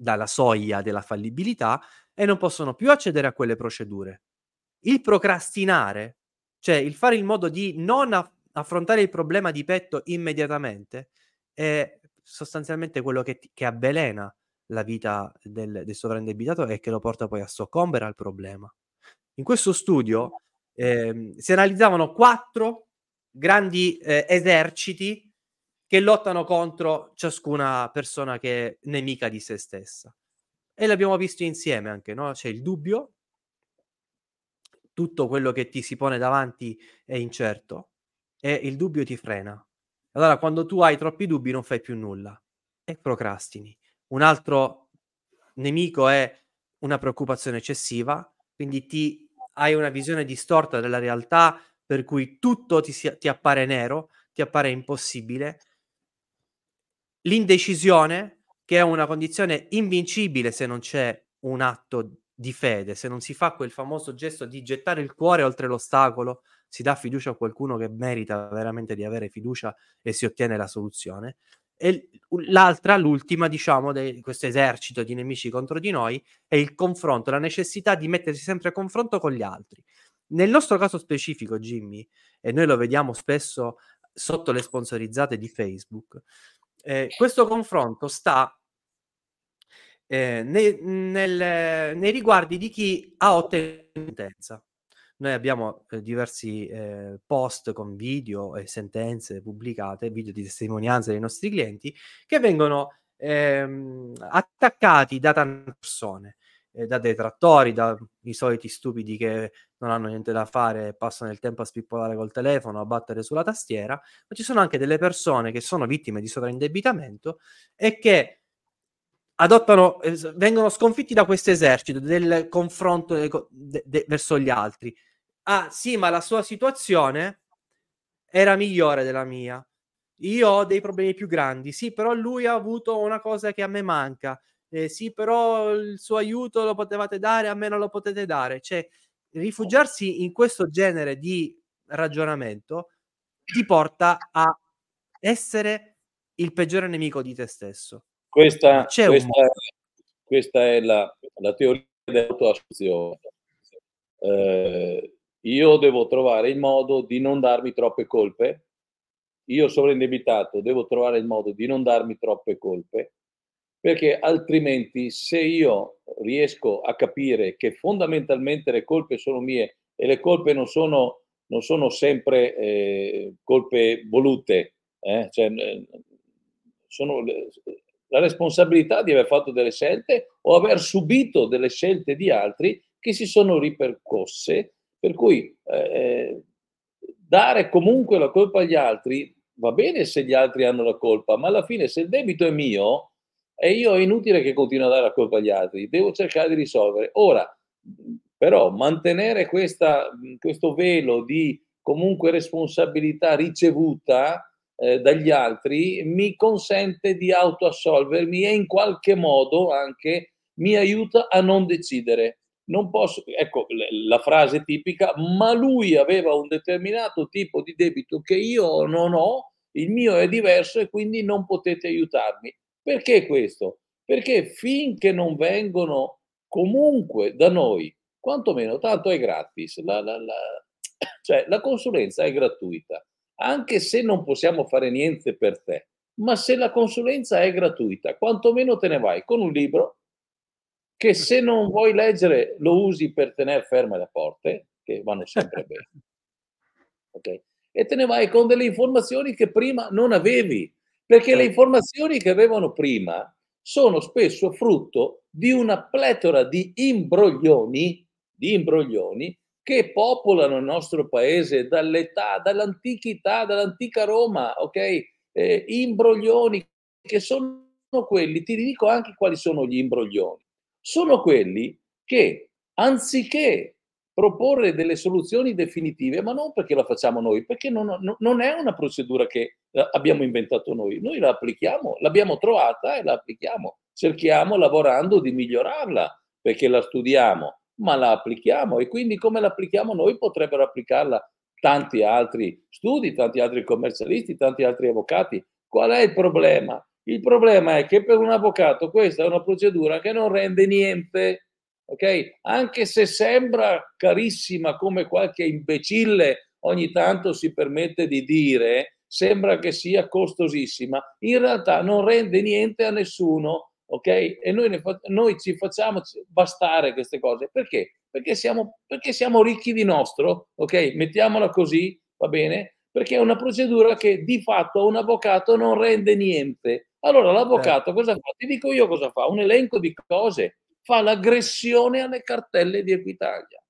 dalla soglia della fallibilità e non possono più accedere a quelle procedure. Il procrastinare, cioè il fare in modo di non aff- affrontare il problema di petto immediatamente, è sostanzialmente quello che, ti- che avvelena la vita del, del sovraindebitato e che lo porta poi a soccombere al problema. In questo studio eh, si analizzavano quattro grandi eh, eserciti che lottano contro ciascuna persona che è nemica di se stessa. E l'abbiamo visto insieme anche, no? C'è il dubbio, tutto quello che ti si pone davanti è incerto e il dubbio ti frena. Allora, quando tu hai troppi dubbi, non fai più nulla e procrastini. Un altro nemico è una preoccupazione eccessiva, quindi ti hai una visione distorta della realtà per cui tutto ti, si, ti appare nero, ti appare impossibile. L'indecisione, che è una condizione invincibile se non c'è un atto di fede, se non si fa quel famoso gesto di gettare il cuore oltre l'ostacolo, si dà fiducia a qualcuno che merita veramente di avere fiducia e si ottiene la soluzione. E l'altra, l'ultima, diciamo, di questo esercito di nemici contro di noi è il confronto, la necessità di mettersi sempre a confronto con gli altri. Nel nostro caso specifico, Jimmy, e noi lo vediamo spesso sotto le sponsorizzate di Facebook, eh, questo confronto sta eh, nei, nel, nei riguardi di chi ha ottenuto noi abbiamo eh, diversi eh, post con video e sentenze pubblicate, video di testimonianze dei nostri clienti, che vengono ehm, attaccati da tante persone, eh, da detrattori, dai soliti stupidi che non hanno niente da fare, passano il tempo a spippolare col telefono, a battere sulla tastiera, ma ci sono anche delle persone che sono vittime di sovraindebitamento e che adottano, eh, vengono sconfitti da questo esercito del confronto de, de, verso gli altri ah sì, ma la sua situazione era migliore della mia. Io ho dei problemi più grandi, sì, però lui ha avuto una cosa che a me manca. Eh, sì, però il suo aiuto lo potevate dare, a me non lo potete dare. Cioè, rifugiarsi in questo genere di ragionamento ti porta a essere il peggiore nemico di te stesso. Questa, questa, un... questa è la, la teoria dell'autoassunzione eh, io devo trovare il modo di non darmi troppe colpe, io sovraindebitato devo trovare il modo di non darmi troppe colpe, perché altrimenti se io riesco a capire che fondamentalmente le colpe sono mie e le colpe non sono, non sono sempre eh, colpe volute, eh? cioè, sono la responsabilità di aver fatto delle scelte o aver subito delle scelte di altri che si sono ripercosse, per cui eh, dare comunque la colpa agli altri va bene se gli altri hanno la colpa, ma alla fine se il debito è mio, e io è inutile che continui a dare la colpa agli altri, devo cercare di risolvere. Ora, però, mantenere questa, questo velo di comunque responsabilità ricevuta eh, dagli altri mi consente di autoassolvermi e in qualche modo anche mi aiuta a non decidere. Non posso, ecco la frase tipica, ma lui aveva un determinato tipo di debito che io non ho, il mio è diverso e quindi non potete aiutarmi. Perché questo? Perché finché non vengono comunque da noi, quantomeno tanto è gratis, la, la, la, cioè la consulenza è gratuita anche se non possiamo fare niente per te, ma se la consulenza è gratuita, quantomeno te ne vai con un libro che se non vuoi leggere lo usi per tenere ferme le porte, che vanno sempre bene. Okay? E te ne vai con delle informazioni che prima non avevi, perché le certo. informazioni che avevano prima sono spesso frutto di una pletora di imbroglioni, di imbroglioni che popolano il nostro paese dall'età, dall'antichità, dall'antica Roma, ok? Eh, imbroglioni che sono quelli, ti dico anche quali sono gli imbroglioni, sono quelli che anziché proporre delle soluzioni definitive, ma non perché la facciamo noi, perché non, non è una procedura che eh, abbiamo inventato noi, noi la applichiamo, l'abbiamo trovata e la applichiamo, cerchiamo lavorando di migliorarla perché la studiamo, ma la applichiamo e quindi come la applichiamo noi potrebbero applicarla tanti altri studi, tanti altri commercialisti, tanti altri avvocati. Qual è il problema? Il problema è che per un avvocato questa è una procedura che non rende niente, ok? Anche se sembra carissima come qualche imbecille ogni tanto si permette di dire, sembra che sia costosissima, in realtà non rende niente a nessuno ok? E noi, ne, noi ci facciamo bastare queste cose perché? Perché siamo, perché siamo ricchi di nostro, ok? Mettiamola così, va bene? Perché è una procedura che di fatto a un avvocato non rende niente. Allora l'avvocato cosa fa? Ti dico io cosa fa, un elenco di cose, fa l'aggressione alle cartelle di Equitalia,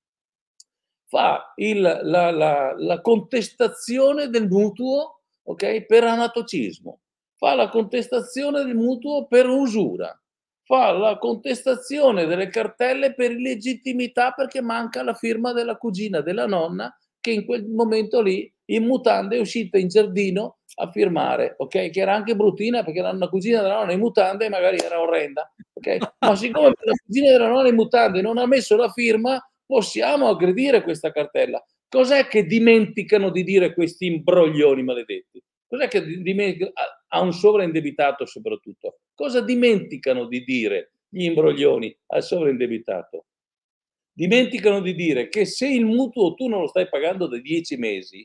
fa il, la, la, la contestazione del mutuo ok, per anatocismo, fa la contestazione del mutuo per usura, fa la contestazione delle cartelle per illegittimità perché manca la firma della cugina, della nonna, che in quel momento lì in mutande è uscita in giardino a firmare, ok? Che era anche bruttina perché era una cugina della nonna in mutande e magari era orrenda, ok? Ma siccome la cugina della nonna in mutande non ha messo la firma, possiamo aggredire questa cartella. Cos'è che dimenticano di dire questi imbroglioni maledetti? Cos'è che dimenticano? A un sovraindebitato soprattutto. Cosa dimenticano di dire gli imbroglioni al sovraindebitato? Dimenticano di dire che se il mutuo tu non lo stai pagando da dieci mesi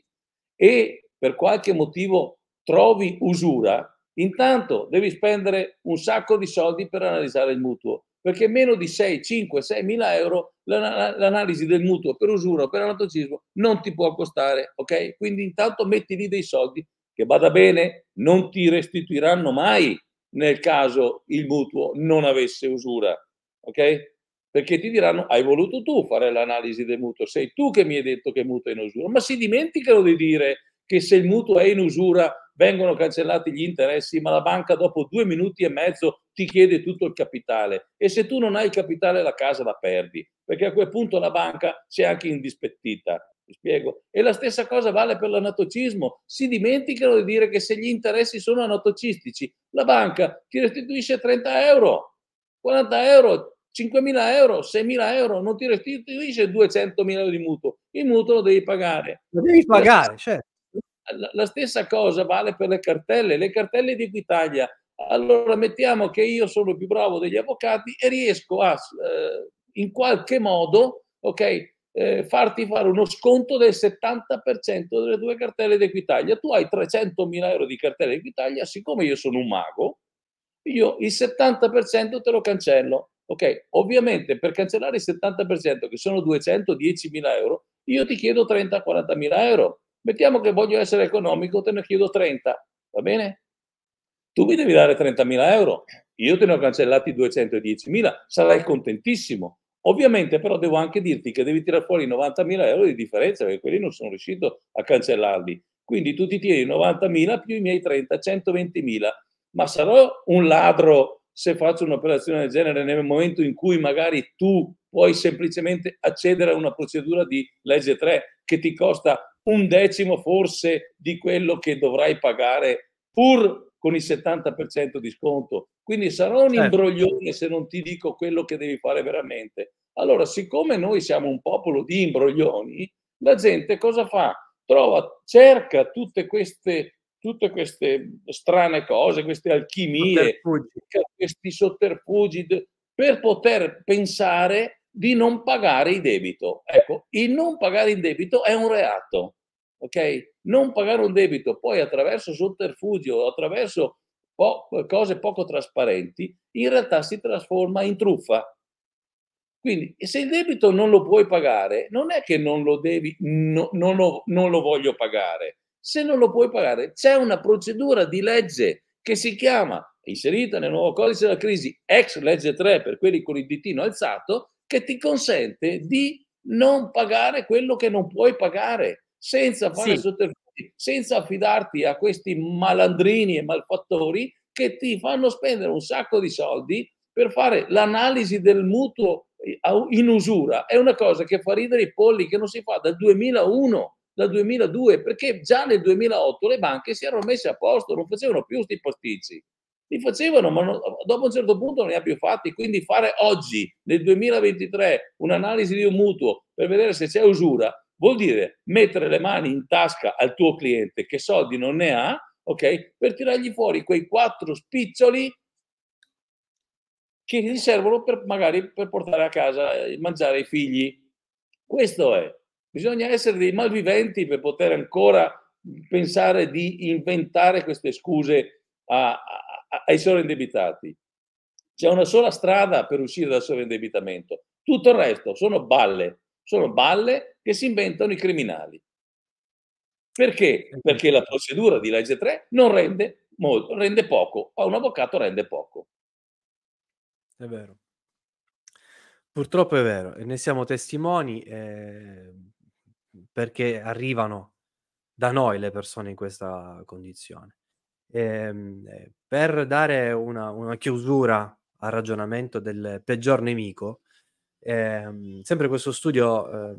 e per qualche motivo trovi usura, intanto devi spendere un sacco di soldi per analizzare il mutuo, perché meno di 6, 5, 6 mila euro l'analisi del mutuo per usura o per anatocismo non ti può costare, ok? Quindi intanto metti lì dei soldi che vada bene, non ti restituiranno mai nel caso il mutuo non avesse usura, ok? Perché ti diranno hai voluto tu fare l'analisi del mutuo, sei tu che mi hai detto che il mutuo è in usura, ma si dimenticano di dire che se il mutuo è in usura vengono cancellati gli interessi, ma la banca dopo due minuti e mezzo ti chiede tutto il capitale e se tu non hai il capitale la casa la perdi, perché a quel punto la banca si è anche indispettita. Mi spiego? E la stessa cosa vale per l'anatocismo. Si dimenticano di dire che se gli interessi sono anatocistici, la banca ti restituisce 30 euro, 40 euro, 5.000 euro, 6.000 euro, non ti restituisce 200.000 euro di mutuo. Il mutuo lo devi pagare. Lo devi pagare, la, certo. La, la stessa cosa vale per le cartelle. Le cartelle di Equitalia. Allora mettiamo che io sono più bravo degli avvocati e riesco a, eh, in qualche modo, ok, eh, farti fare uno sconto del 70% delle tue cartelle di Equitalia. Tu hai 300.000 euro di cartelle di Equitalia, siccome io sono un mago, io il 70% te lo cancello. Ok, ovviamente per cancellare il 70%, che sono 210.000 euro, io ti chiedo 30-40.000 euro. Mettiamo che voglio essere economico, te ne chiedo 30, va bene? Tu mi devi dare 30.000 euro, io te ne ho cancellati 210.000, sarai contentissimo. Ovviamente però devo anche dirti che devi tirare fuori 90.000 euro di differenza, perché quelli non sono riuscito a cancellarli. Quindi tu ti tiri 90.000 più i miei 30, 120.000. Ma sarò un ladro se faccio un'operazione del genere nel momento in cui magari tu puoi semplicemente accedere a una procedura di legge 3 che ti costa un decimo forse di quello che dovrai pagare pur con il 70% di sconto. Quindi sarà un certo. imbroglione se non ti dico quello che devi fare veramente. Allora, siccome noi siamo un popolo di imbroglioni, la gente cosa fa? Trova, cerca tutte queste, tutte queste strane cose, queste alchimie, questi sotterfugi per poter pensare di non pagare il debito. Ecco, il non pagare il debito è un reato ok? Non pagare un debito poi attraverso sotterfugi o attraverso po- cose poco trasparenti, in realtà si trasforma in truffa. Quindi se il debito non lo puoi pagare, non è che non lo devi, no, non, lo, non lo voglio pagare. Se non lo puoi pagare, c'è una procedura di legge che si chiama, inserita nel nuovo codice della crisi, ex legge 3 per quelli con il ditino alzato, che ti consente di non pagare quello che non puoi pagare senza fare sì. sotterfugi, senza affidarti a questi malandrini e malfattori che ti fanno spendere un sacco di soldi per fare l'analisi del mutuo eh, in usura. È una cosa che fa ridere i polli che non si fa dal 2001, dal 2002, perché già nel 2008 le banche si erano messe a posto, non facevano più questi pasticci. Li facevano, ma non, dopo un certo punto non li ha più fatti. Quindi fare oggi, nel 2023, un'analisi di un mutuo per vedere se c'è usura vuol dire mettere le mani in tasca al tuo cliente che soldi non ne ha, ok? Per tirargli fuori quei quattro spiccioli che gli servono per magari per portare a casa e mangiare i figli. Questo è. Bisogna essere dei malviventi per poter ancora pensare di inventare queste scuse a, a, ai sovrindebitati. C'è una sola strada per uscire dal sovraindebitamento. Tutto il resto sono balle, sono balle che si inventano i criminali. Perché? Perché la procedura di legge 3 non rende molto, rende poco, a un avvocato rende poco. È vero. Purtroppo è vero, e ne siamo testimoni eh, perché arrivano da noi le persone in questa condizione. Ehm, eh, per dare una, una chiusura al ragionamento del peggior nemico, ehm, sempre questo studio eh,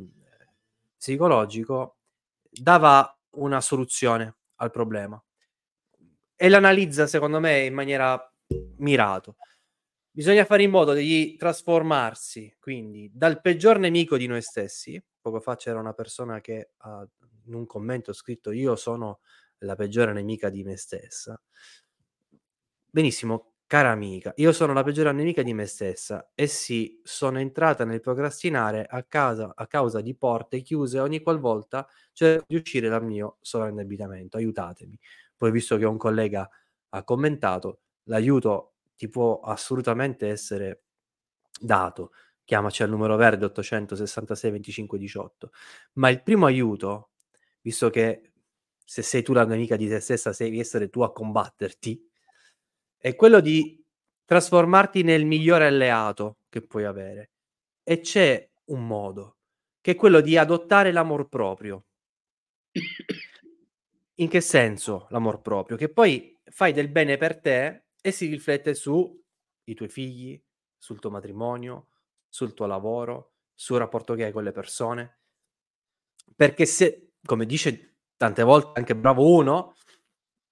psicologico dava una soluzione al problema e l'analizza secondo me in maniera mirato. Bisogna fare in modo di trasformarsi quindi dal peggior nemico di noi stessi. Poco fa c'era una persona che ha in un commento scritto io sono la peggiore nemica di me stessa. Benissimo, Cara amica, io sono la peggiore nemica di me stessa e sì, sono entrata nel procrastinare a, casa, a causa di porte chiuse ogni qualvolta cerco di uscire dal mio sovraindebitamento. Aiutatemi. Poi, visto che un collega ha commentato, l'aiuto ti può assolutamente essere dato. Chiamaci al numero verde 866 25 18. Ma il primo aiuto, visto che se sei tu la nemica di te stessa, devi essere tu a combatterti è quello di trasformarti nel migliore alleato che puoi avere. E c'è un modo, che è quello di adottare l'amor proprio. In che senso l'amor proprio? Che poi fai del bene per te e si riflette sui tuoi figli, sul tuo matrimonio, sul tuo lavoro, sul rapporto che hai con le persone. Perché se, come dice tante volte anche Bravo Uno,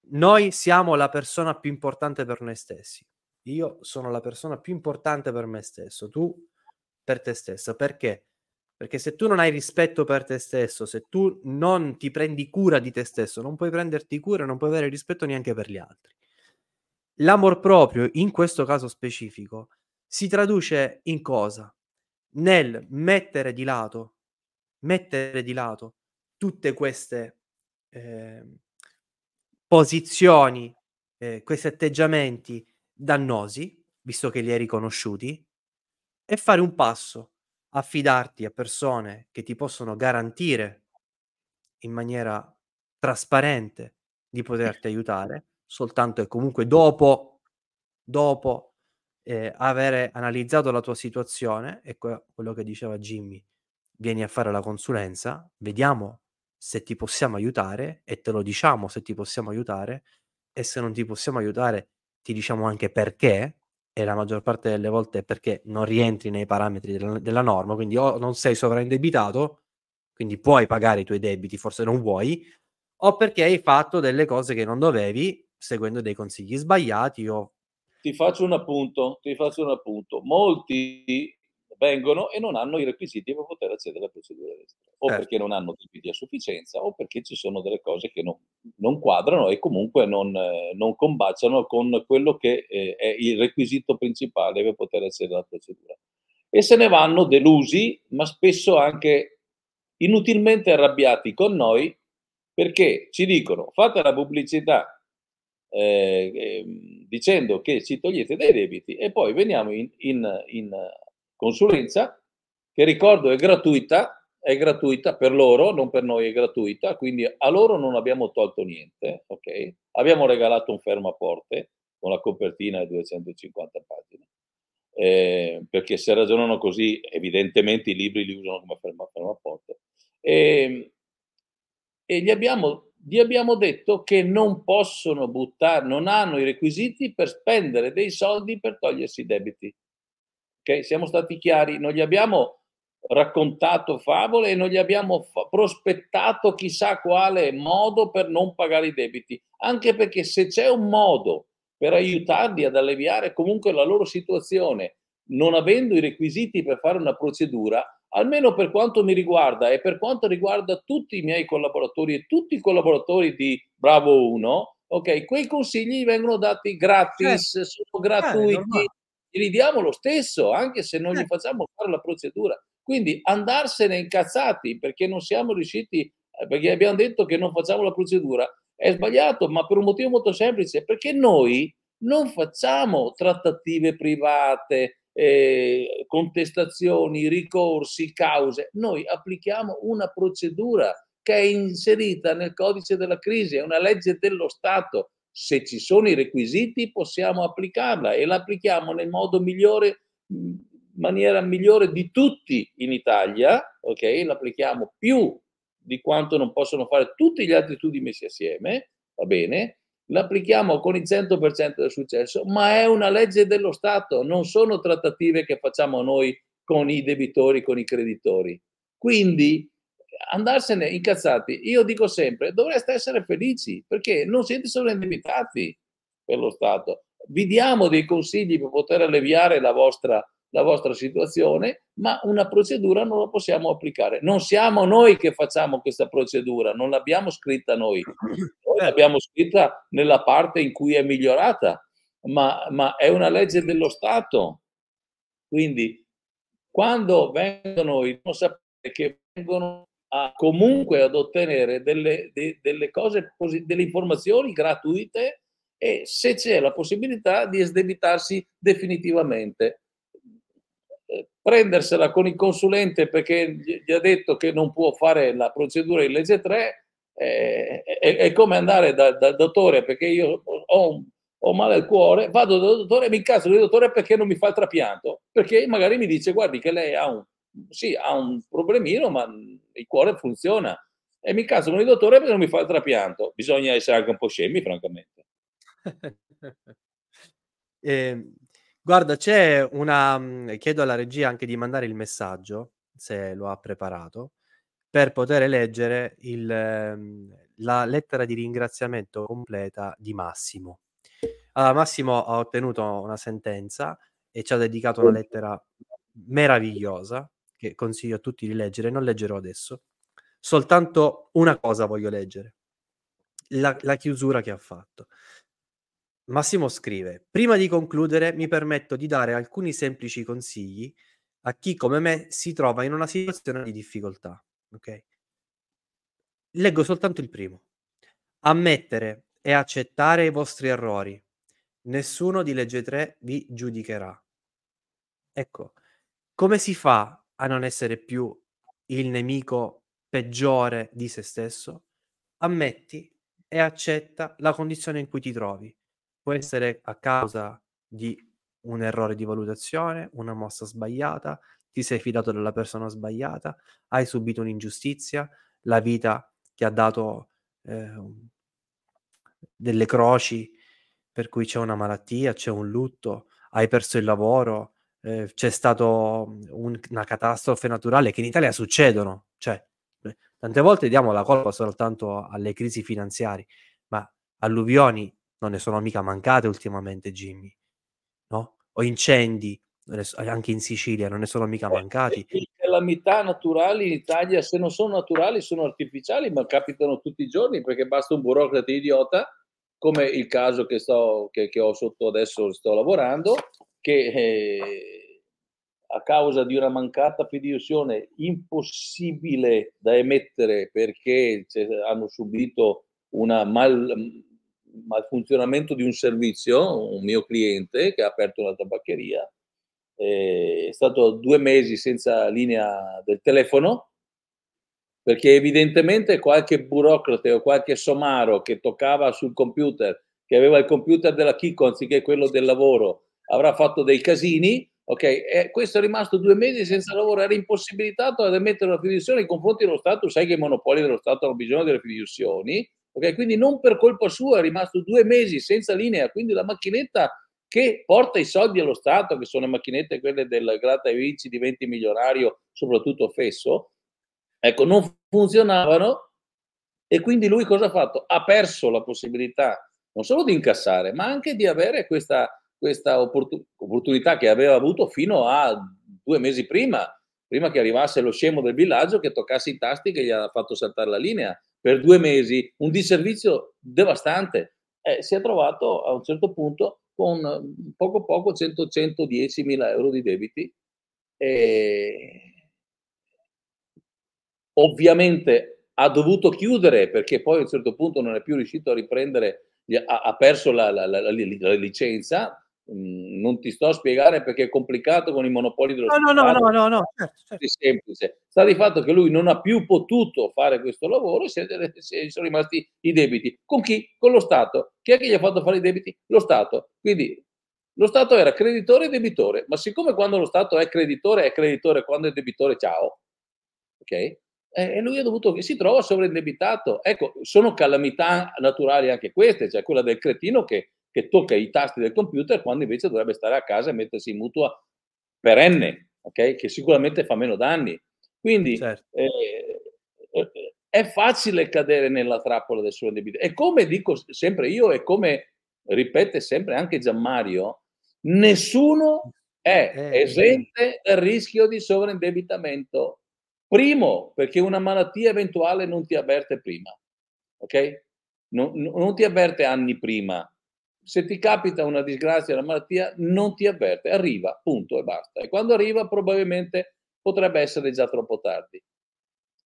noi siamo la persona più importante per noi stessi. Io sono la persona più importante per me stesso, tu per te stesso. Perché? Perché se tu non hai rispetto per te stesso, se tu non ti prendi cura di te stesso, non puoi prenderti cura, non puoi avere rispetto neanche per gli altri. L'amor proprio, in questo caso specifico, si traduce in cosa? Nel mettere di lato mettere di lato tutte queste eh, posizioni, eh, questi atteggiamenti dannosi, visto che li hai riconosciuti, e fare un passo, affidarti a persone che ti possono garantire in maniera trasparente di poterti aiutare, soltanto e comunque dopo, dopo eh, avere analizzato la tua situazione, e que- quello che diceva Jimmy, vieni a fare la consulenza, vediamo se ti possiamo aiutare e te lo diciamo se ti possiamo aiutare e se non ti possiamo aiutare ti diciamo anche perché e la maggior parte delle volte è perché non rientri nei parametri della, della norma, quindi o non sei sovraindebitato, quindi puoi pagare i tuoi debiti, forse non vuoi, o perché hai fatto delle cose che non dovevi seguendo dei consigli sbagliati o ti faccio un appunto, ti faccio un appunto. Molti vengono e non hanno i requisiti per poter accedere alla procedura estera, o certo. perché non hanno debiti a sufficienza, o perché ci sono delle cose che non, non quadrano e comunque non, eh, non, combaciano con quello che eh, è il requisito principale per poter accedere alla procedura. E se ne vanno delusi, ma spesso anche inutilmente arrabbiati con noi, perché ci dicono fate la pubblicità eh, ehm, dicendo che ci togliete dei debiti e poi veniamo in, in, in consulenza, che ricordo è gratuita, è gratuita per loro, non per noi è gratuita, quindi a loro non abbiamo tolto niente, ok? Abbiamo regalato un fermaporte con la copertina di 250 pagine, eh, perché se ragionano così evidentemente i libri li usano come ferma, fermaporte. E, e gli, abbiamo, gli abbiamo detto che non possono buttare, non hanno i requisiti per spendere dei soldi per togliersi i debiti Okay? Siamo stati chiari, non gli abbiamo raccontato favole e non gli abbiamo fa- prospettato chissà quale modo per non pagare i debiti, anche perché se c'è un modo per aiutarli ad alleviare comunque la loro situazione, non avendo i requisiti per fare una procedura, almeno per quanto mi riguarda e per quanto riguarda tutti i miei collaboratori e tutti i collaboratori di Bravo 1, ok, quei consigli vengono dati gratis, certo. sono gratuiti, eh, li diamo lo stesso, anche se non gli certo. facciamo fare la procedura. Quindi andarsene incazzati perché non siamo riusciti, eh, perché abbiamo detto che non facciamo la procedura, è sbagliato, ma per un motivo molto semplice, perché noi non facciamo trattative private, eh, contestazioni, ricorsi, cause, noi applichiamo una procedura che è inserita nel codice della crisi, è una legge dello Stato se ci sono i requisiti possiamo applicarla e la applichiamo nel modo migliore, maniera migliore di tutti in Italia, ok? L'applichiamo più di quanto non possono fare tutti gli altri studi messi assieme, va bene? L'applichiamo con il 100% del successo, ma è una legge dello Stato, non sono trattative che facciamo noi con i debitori, con i creditori. Quindi andarsene incazzati, io dico sempre, dovreste essere felici perché non siete solo indebitati per lo Stato. Vi diamo dei consigli per poter alleviare la vostra, la vostra situazione, ma una procedura non la possiamo applicare. Non siamo noi che facciamo questa procedura, non l'abbiamo scritta noi, noi l'abbiamo scritta nella parte in cui è migliorata, ma, ma è una legge dello Stato. Quindi quando vengono non sapete che vengono a, comunque ad ottenere delle, de, delle cose, delle informazioni gratuite e se c'è la possibilità di esdebitarsi definitivamente. Eh, prendersela con il consulente perché gli ha detto che non può fare la procedura in legge 3 eh, è, è, come andare dal da dottore perché io ho, ho male al cuore, vado dal dottore e mi incazzo il dottore perché non mi fa il trapianto, perché magari mi dice guardi che lei ha un, sì, ha un problemino, ma il cuore funziona. E mi caso con il dottore perché non mi fa il trapianto. Bisogna essere anche un po' scemi, francamente. eh, guarda, c'è una... Mm, chiedo alla regia anche di mandare il messaggio, se lo ha preparato, per poter leggere il, ehm, la lettera di ringraziamento completa di Massimo. Allora, Massimo ha ottenuto una sentenza e ci ha dedicato una lettera meravigliosa che consiglio a tutti di leggere, non leggerò adesso. Soltanto una cosa voglio leggere, la, la chiusura che ha fatto. Massimo scrive, prima di concludere mi permetto di dare alcuni semplici consigli a chi come me si trova in una situazione di difficoltà. ok? Leggo soltanto il primo. Ammettere e accettare i vostri errori. Nessuno di legge 3 vi giudicherà. Ecco, come si fa a non essere più il nemico peggiore di se stesso? Ammetti e accetta la condizione in cui ti trovi. Può essere a causa di un errore di valutazione, una mossa sbagliata, ti sei fidato della persona sbagliata, hai subito un'ingiustizia, la vita ti ha dato eh, delle croci per cui c'è una malattia, c'è un lutto, hai perso il lavoro, eh, c'è stata un, una catastrofe naturale che in Italia succedono, cioè tante volte diamo la colpa soltanto alle crisi finanziarie, ma alluvioni non ne sono mica mancate ultimamente, Jimmy, no? O incendi, anche in Sicilia, non ne sono mica eh, mancati. Le calamità naturali in Italia, se non sono naturali, sono artificiali, ma capitano tutti i giorni perché basta un burocrate idiota, come il caso che, sto, che, che ho sotto adesso, sto lavorando, che eh, a causa di una mancata fiduzione impossibile da emettere perché hanno subito un mal, malfunzionamento di un servizio, un mio cliente che ha aperto una tabaccheria, è stato due mesi senza linea del telefono perché evidentemente qualche burocrate o qualche somaro che toccava sul computer, che aveva il computer della Kiko anziché quello del lavoro, avrà fatto dei casini, ok? E questo è rimasto due mesi senza lavoro, era impossibilitato ad emettere una fiduzione nei confronti dello Stato, sai che i monopoli dello Stato hanno bisogno delle fiduzioni, ok? Quindi non per colpa sua è rimasto due mesi senza linea, quindi la macchinetta che porta i soldi allo Stato, che sono le macchinette quelle del gratta e vinci, diventi milionario, soprattutto fesso, ecco, non funzionavano e quindi lui cosa ha fatto? Ha perso la possibilità non solo di incassare, ma anche di avere questa, questa opportun- opportunità che aveva avuto fino a due mesi prima, prima che arrivasse lo scemo del villaggio che toccasse i tasti che gli ha fatto saltare la linea per due mesi, un disservizio devastante. Eh, si è trovato a un certo punto con poco poco 100, 110 mila euro di debiti. E ovviamente ha dovuto chiudere perché poi a un certo punto non è più riuscito a riprendere, ha, ha perso la, la, la, la licenza. Mm, non ti sto a spiegare perché è complicato con i monopoli dello no, Stato. No, no, no, no, certo, certo. È semplice. Sta di fatto che lui non ha più potuto fare questo lavoro e sono rimasti i debiti. Con chi? Con lo Stato. Chi è che gli ha fatto fare i debiti? Lo Stato. Quindi lo Stato era creditore e debitore, ma siccome quando lo Stato è creditore è creditore, quando è debitore ciao, ok? e lui ha dovuto, si trova sovraindebitato. Ecco, sono calamità naturali anche queste, cioè quella del cretino che, che, tocca i tasti del computer quando invece dovrebbe stare a casa e mettersi in mutua perenne, ok? Che sicuramente fa meno danni. Quindi certo. eh, eh, è facile cadere nella trappola del sovraindebitamento. E come dico sempre io e come ripete sempre anche Gianmario, nessuno è eh, esente dal rischio di sovraindebitamento Primo, perché una malattia eventuale non ti avverte prima, ok? Non, non ti avverte anni prima. Se ti capita una disgrazia, una malattia, non ti avverte, arriva, punto e basta. E quando arriva probabilmente potrebbe essere già troppo tardi.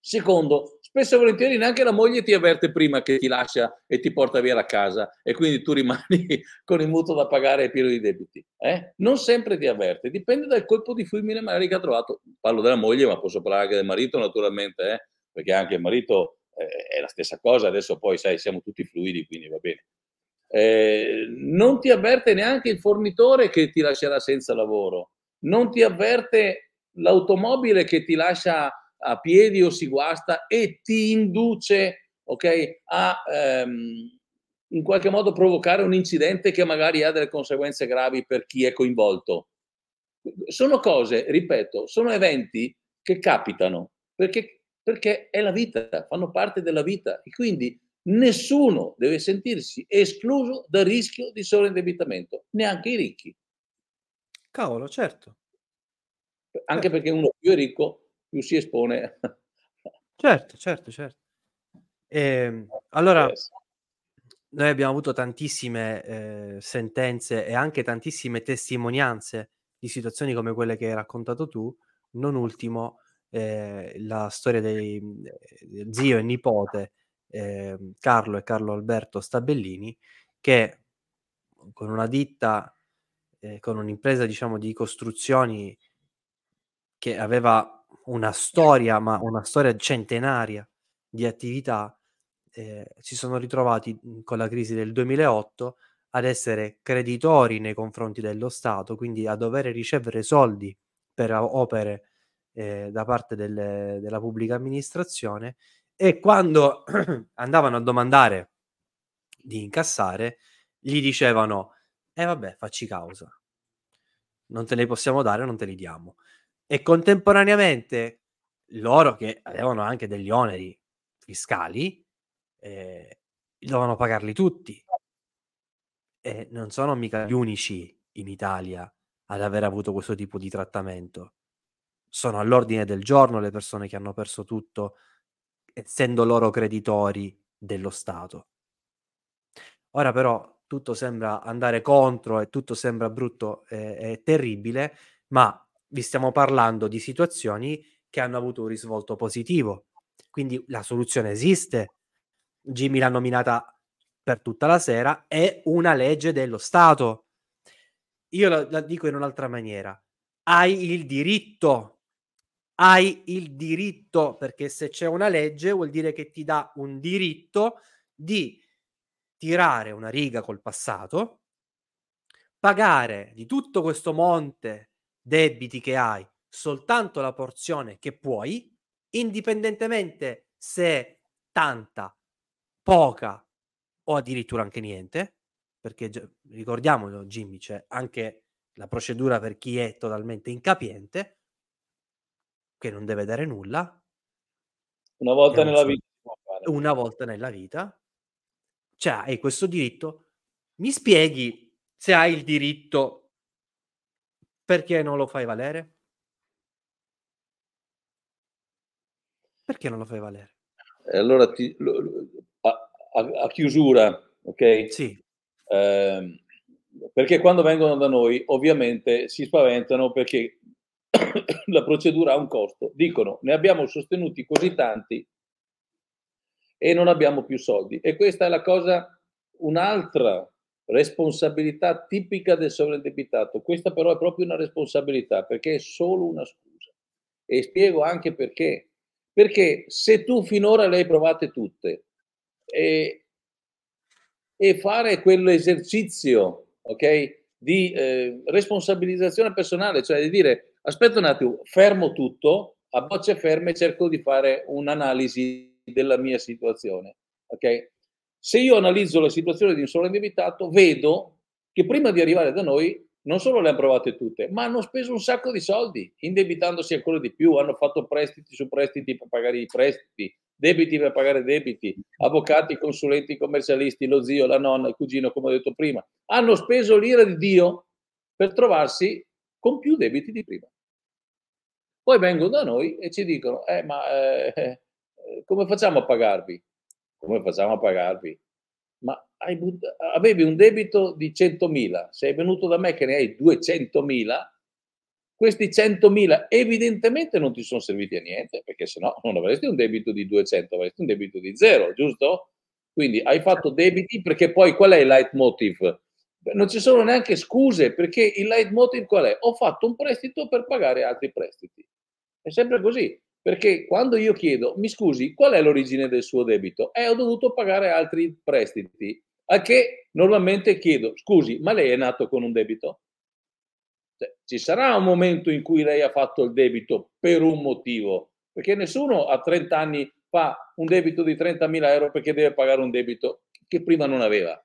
Secondo, spesso e volentieri neanche la moglie ti avverte prima che ti lascia e ti porta via la casa e quindi tu rimani con il mutuo da pagare e pieno di debiti. Eh? Non sempre ti avverte, dipende dal colpo di fulmine magari che ha trovato. Parlo della moglie, ma posso parlare anche del marito naturalmente, eh? perché anche il marito eh, è la stessa cosa, adesso poi sai, siamo tutti fluidi, quindi va bene. Eh, non ti avverte neanche il fornitore che ti lascerà senza lavoro, non ti avverte l'automobile che ti lascia a piedi o si guasta e ti induce okay, a ehm, in qualche modo provocare un incidente che magari ha delle conseguenze gravi per chi è coinvolto. Sono cose, ripeto, sono eventi che capitano perché, perché è la vita, fanno parte della vita e quindi nessuno deve sentirsi escluso dal rischio di sovraindebitamento, neanche i ricchi. Cavolo, certo. Anche certo. perché uno più è ricco più si espone. Certo, certo, certo. Ehm, allora, noi abbiamo avuto tantissime eh, sentenze e anche tantissime testimonianze di situazioni come quelle che hai raccontato tu, non ultimo eh, la storia dei eh, zio e nipote eh, Carlo e Carlo Alberto Stabellini che con una ditta, eh, con un'impresa diciamo di costruzioni che aveva una storia, ma una storia centenaria di attività, eh, si sono ritrovati mhmm, con la crisi del 2008 ad essere creditori nei confronti dello Stato, quindi a dover ricevere soldi per opere eh, da parte delle, della pubblica amministrazione e quando andavano a domandare di incassare, gli dicevano, e eh vabbè, facci causa, non te ne possiamo dare, non te li diamo. E contemporaneamente loro che avevano anche degli oneri fiscali, eh, dovevano pagarli tutti. E non sono mica gli unici in Italia ad aver avuto questo tipo di trattamento. Sono all'ordine del giorno le persone che hanno perso tutto, essendo loro creditori dello Stato. Ora però tutto sembra andare contro e tutto sembra brutto e, e terribile, ma vi stiamo parlando di situazioni che hanno avuto un risvolto positivo. Quindi la soluzione esiste. Jimmy l'ha nominata per tutta la sera, è una legge dello Stato. Io la, la dico in un'altra maniera. Hai il diritto, hai il diritto, perché se c'è una legge vuol dire che ti dà un diritto di tirare una riga col passato, pagare di tutto questo monte debiti che hai soltanto la porzione che puoi, indipendentemente se tanta, poca o addirittura anche niente, perché ricordiamolo Jimmy, c'è anche la procedura per chi è totalmente incapiente, che non deve dare nulla. Una volta nella so, vita. Una volta nella vita cioè hai questo diritto, mi spieghi se hai il diritto perché non lo fai valere? Perché non lo fai valere? E allora ti, a, a, a, chiusura, ok? Sì. Eh, perché quando vengono da noi ovviamente si spaventano perché la procedura ha un costo. Dicono ne abbiamo sostenuti così tanti e non abbiamo più soldi. E questa è la cosa, un'altra responsabilità tipica del sovraindebitato. Questa però è proprio una responsabilità perché è solo una scusa. E spiego anche perché. Perché se tu finora le hai provate tutte e, e fare quell'esercizio, ok, di eh, responsabilizzazione personale, cioè di dire aspetta un attimo, fermo tutto, a bocce ferme cerco di fare un'analisi della mia situazione. Okay? Se io analizzo la situazione di un solo indebitato, vedo che prima di arrivare da noi non solo le hanno provate tutte, ma hanno speso un sacco di soldi, indebitandosi ancora di più, hanno fatto prestiti su prestiti per pagare i prestiti, debiti per pagare debiti, avvocati, consulenti, commercialisti, lo zio, la nonna, il cugino, come ho detto prima, hanno speso l'ira di Dio per trovarsi con più debiti di prima. Poi vengono da noi e ci dicono, eh, ma eh, come facciamo a pagarvi? Come facciamo a pagarvi? Ma but- avevi un debito di 100.000, sei venuto da me che ne hai 200.000, questi 100.000 evidentemente non ti sono serviti a niente, perché se no non avresti un debito di 200, avresti un debito di zero, giusto? Quindi hai fatto debiti perché poi qual è il leitmotiv? Non ci sono neanche scuse perché il leitmotiv qual è? Ho fatto un prestito per pagare altri prestiti. È sempre così. Perché quando io chiedo, mi scusi, qual è l'origine del suo debito? Eh, ho dovuto pagare altri prestiti. A che normalmente chiedo, scusi, ma lei è nato con un debito? Cioè, ci sarà un momento in cui lei ha fatto il debito per un motivo, perché nessuno a 30 anni fa un debito di 30.000 euro perché deve pagare un debito che prima non aveva.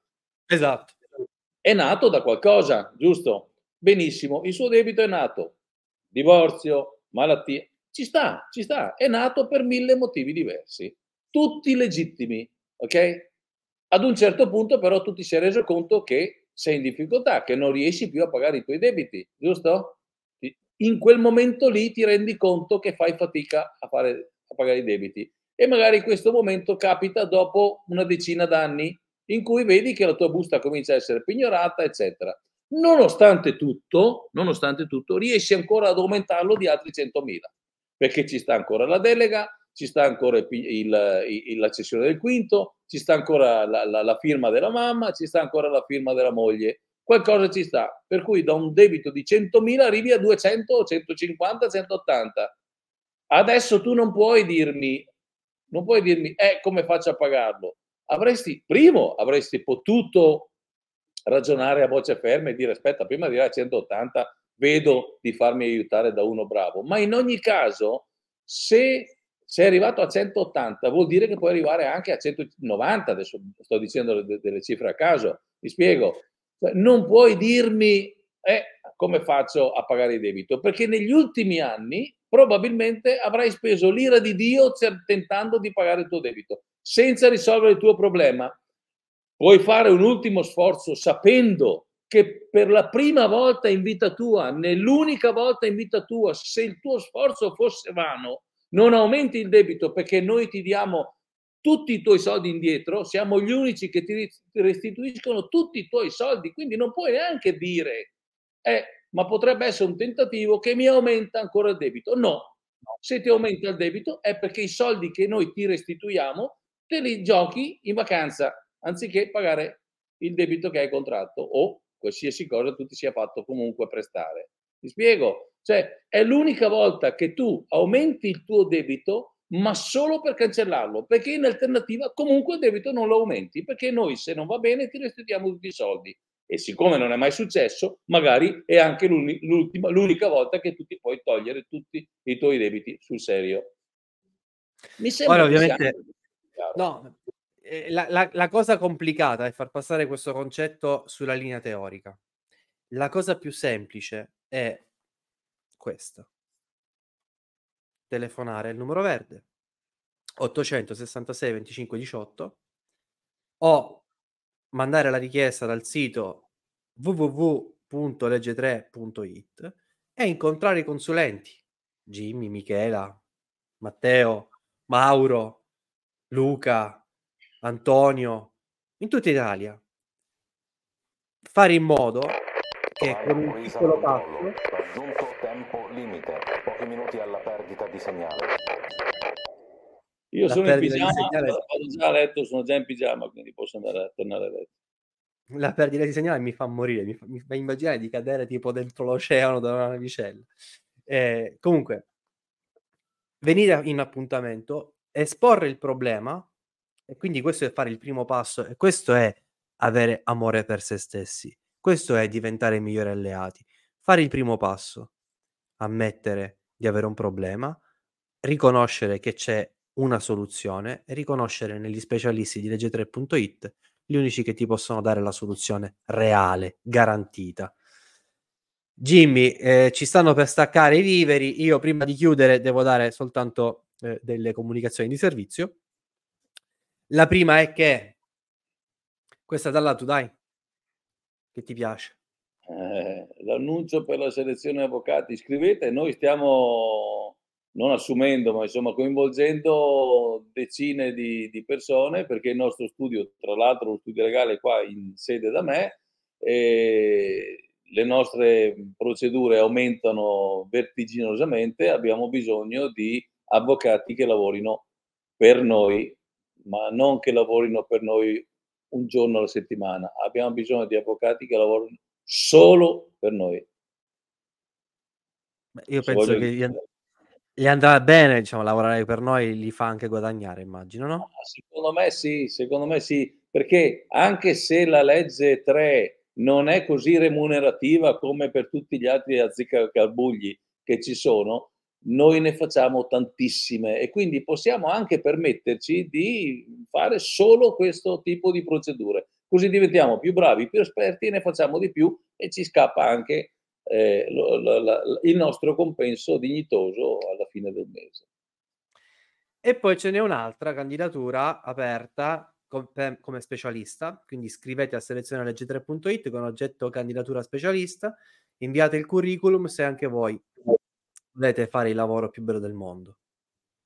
Esatto. È nato da qualcosa, giusto? Benissimo, il suo debito è nato. Divorzio, malattia, ci sta, ci sta, è nato per mille motivi diversi, tutti legittimi, ok? Ad un certo punto però tu ti sei reso conto che sei in difficoltà, che non riesci più a pagare i tuoi debiti, giusto? In quel momento lì ti rendi conto che fai fatica a, fare, a pagare i debiti e magari questo momento capita dopo una decina d'anni in cui vedi che la tua busta comincia a essere pignorata, eccetera. Nonostante tutto, nonostante tutto, riesci ancora ad aumentarlo di altri 100.000 perché ci sta ancora la delega, ci sta ancora il, il, il, la cessione del quinto, ci sta ancora la, la, la, firma della mamma, ci sta ancora la firma della moglie. Qualcosa ci sta. Per cui da un debito di 100.000 arrivi a 200, 150, 180. Adesso tu non puoi dirmi, non puoi dirmi, eh, come faccio a pagarlo? Avresti, primo, avresti potuto ragionare a voce ferma e dire, aspetta, prima di arrivare a 180 vedo di farmi aiutare da uno bravo. Ma in ogni caso, se sei arrivato a 180, vuol dire che puoi arrivare anche a 190. Adesso sto dicendo delle cifre a caso, mi spiego. Cioè, non puoi dirmi eh, come faccio a pagare il debito, perché negli ultimi anni probabilmente avrai speso l'ira di Dio tentando di pagare il tuo debito, senza risolvere il tuo problema. Puoi fare un ultimo sforzo sapendo che per la prima volta in vita tua, nell'unica volta in vita tua, se il tuo sforzo fosse vano, non aumenti il debito perché noi ti diamo tutti i tuoi soldi indietro, siamo gli unici che ti restituiscono tutti i tuoi soldi, quindi non puoi neanche dire, eh, ma potrebbe essere un tentativo che mi aumenta ancora il debito. No, se ti aumenta il debito è perché i soldi che noi ti restituiamo te li giochi in vacanza, anziché pagare il debito che hai contratto o qualsiasi cosa tu ti sia fatto comunque prestare. Ti spiego? Cioè, è l'unica volta che tu aumenti il tuo debito, ma solo per cancellarlo, perché in alternativa comunque il debito non lo aumenti, perché noi se non va bene ti restituiamo tutti i soldi. E siccome non è mai successo, magari è anche l'ultima, l'unica volta che tu ti puoi togliere tutti i tuoi debiti sul serio. Mi sembra Ora, ovviamente, no, eh, la, la, la, cosa complicata è far passare questo concetto sulla linea teorica. La cosa più semplice è questa. Telefonare il numero verde 866 25 18 o mandare la richiesta dal sito www.legge3.it e incontrare i consulenti Jimmy, Michela, Matteo, Mauro, Luca, Antonio, in tutta Italia. Fare in modo che con un piccolo passo raggiunto tempo limite, pochi minuti alla perdita di segnale. Io sono in pigiama, vado già a letto, sono già in pigiama, quindi posso andare a tornare a letto. La perdita di segnale mi fa morire, mi fa, mi fa immaginare di cadere tipo dentro l'oceano da una navicella. Eh, comunque, venire in appuntamento, esporre il problema e quindi questo è fare il primo passo e questo è avere amore per se stessi. Questo è diventare migliori alleati. Fare il primo passo, ammettere di avere un problema, riconoscere che c'è una soluzione e riconoscere negli specialisti di legge3.it gli unici che ti possono dare la soluzione reale, garantita. Jimmy, eh, ci stanno per staccare i viveri. Io prima di chiudere devo dare soltanto eh, delle comunicazioni di servizio. La prima è che questa da là tu dai, che ti piace. Eh, l'annuncio per la selezione avvocati, scrivete, noi stiamo non assumendo, ma insomma coinvolgendo decine di, di, persone perché il nostro studio, tra l'altro lo studio legale qua in sede da me, e le nostre procedure aumentano vertiginosamente, abbiamo bisogno di avvocati che lavorino per noi ma non che lavorino per noi un giorno alla settimana. Abbiamo bisogno di avvocati che lavorino solo per noi. Io Se penso che gli, gli andrà bene, diciamo, lavorare per noi li fa anche guadagnare, immagino, no? Secondo me sì, secondo me sì, perché anche se la legge 3 non è così remunerativa come per tutti gli altri azzeccagarbugli che ci sono, noi ne facciamo tantissime e quindi possiamo anche permetterci di fare solo questo tipo di procedure. Così diventiamo più bravi, più esperti, ne facciamo di più e ci scappa anche eh, lo, lo, lo, il nostro compenso dignitoso alla fine del mese. E poi ce n'è un'altra candidatura aperta come specialista, quindi iscrivete a selezione legge3.it con oggetto candidatura specialista, inviate il curriculum se anche voi volete fare il lavoro più bello del mondo.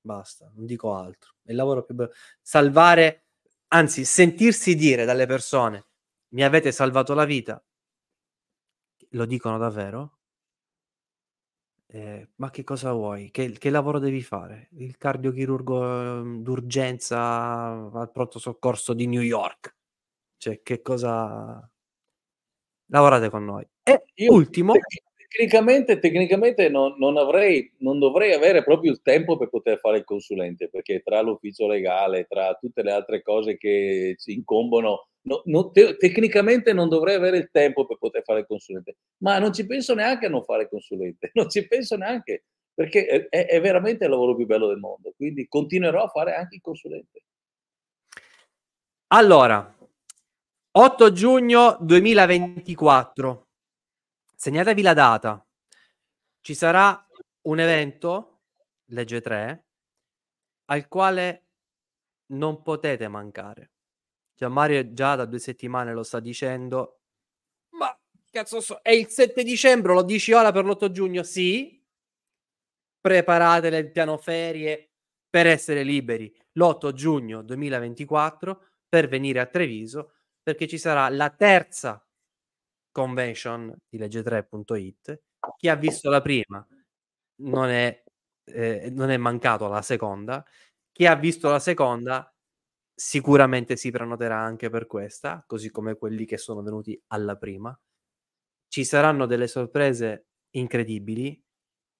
Basta, non dico altro. Il lavoro più bello. Salvare, anzi, sentirsi dire dalle persone mi avete salvato la vita, lo dicono davvero? Eh, ma che cosa vuoi? Che, che lavoro devi fare? Il cardiochirurgo ehm, d'urgenza al pronto soccorso di New York? Cioè, che cosa... Lavorate con noi. E Io ultimo, tec- tecnicamente, tecnicamente non, non avrei, non dovrei avere proprio il tempo per poter fare il consulente, perché tra l'ufficio legale, tra tutte le altre cose che ci incombono, no- no- te- tecnicamente non dovrei avere il tempo per poter fare il consulente. Ma non ci penso neanche a non fare il consulente, non ci penso neanche, perché è, è- veramente il lavoro più bello del mondo. Quindi continuerò a fare anche il consulente. allora, 8 giugno 2024. Segnatevi la data. Ci sarà un evento, legge 3, al quale non potete mancare. Gianmario già da due settimane lo sta dicendo. Ma cazzo so, è il 7 dicembre, lo dici ora per l'8 giugno? Sì. Preparate il piano ferie per essere liberi l'8 giugno 2024 per venire a Treviso perché ci sarà la terza convention di legge3.it. Chi ha visto la prima non è, eh, non è mancato alla seconda. Chi ha visto la seconda sicuramente si prenoterà anche per questa, così come quelli che sono venuti alla prima. Ci saranno delle sorprese incredibili.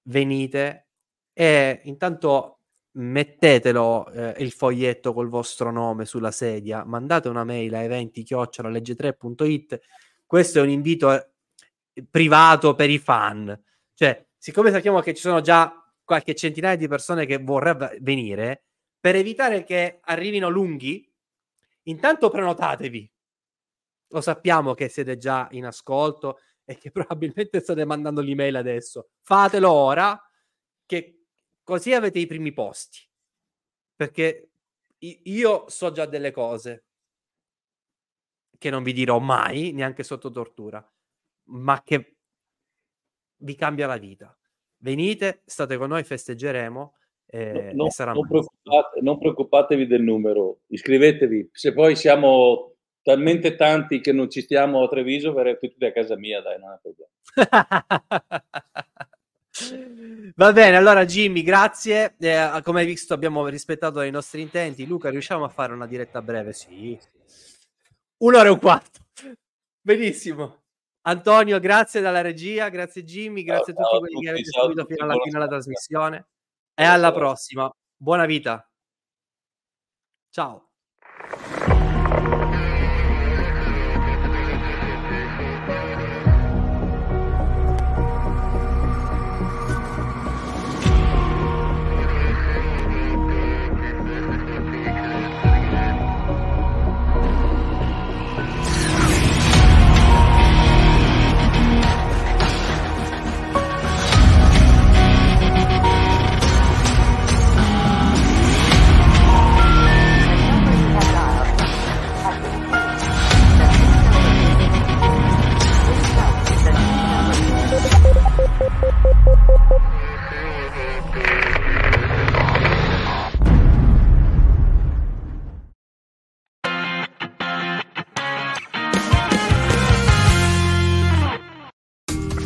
Venite e intanto mettetelo eh, il foglietto col vostro nome sulla sedia, mandate una mail a eventi legge3.it. Questo è un invito eh, privato per i fan. Cioè, siccome sappiamo che ci sono già qualche centinaia di persone che vorrebbero venire, per evitare che arrivino lunghi, intanto prenotatevi. Lo sappiamo che siete già in ascolto e che probabilmente state mandando l'email adesso. Fatelo ora, che così avete i primi posti. Perché io so già delle cose che non vi dirò mai, neanche sotto tortura, ma che vi cambia la vita. Venite, state con noi, festeggeremo. eh, No- sarà non, preoccupate- non preoccupatevi del numero, iscrivetevi. Se poi siamo talmente tanti che non ci stiamo a Treviso, verrete tutti a casa mia, dai, non è problema. Va bene, allora Jimmy, grazie. Eh, come hai visto abbiamo rispettato i nostri intenti. Luca, riusciamo a fare una diretta breve? Sì. Un'ora e un quarto. Benissimo. Antonio, grazie dalla regia, grazie Jimmy, grazie Ciao, a tutti ciao quelli che tutti, avete ciao a seguito fino alla fine della trasmissione. E alla prossima. Buona vita. Ciao.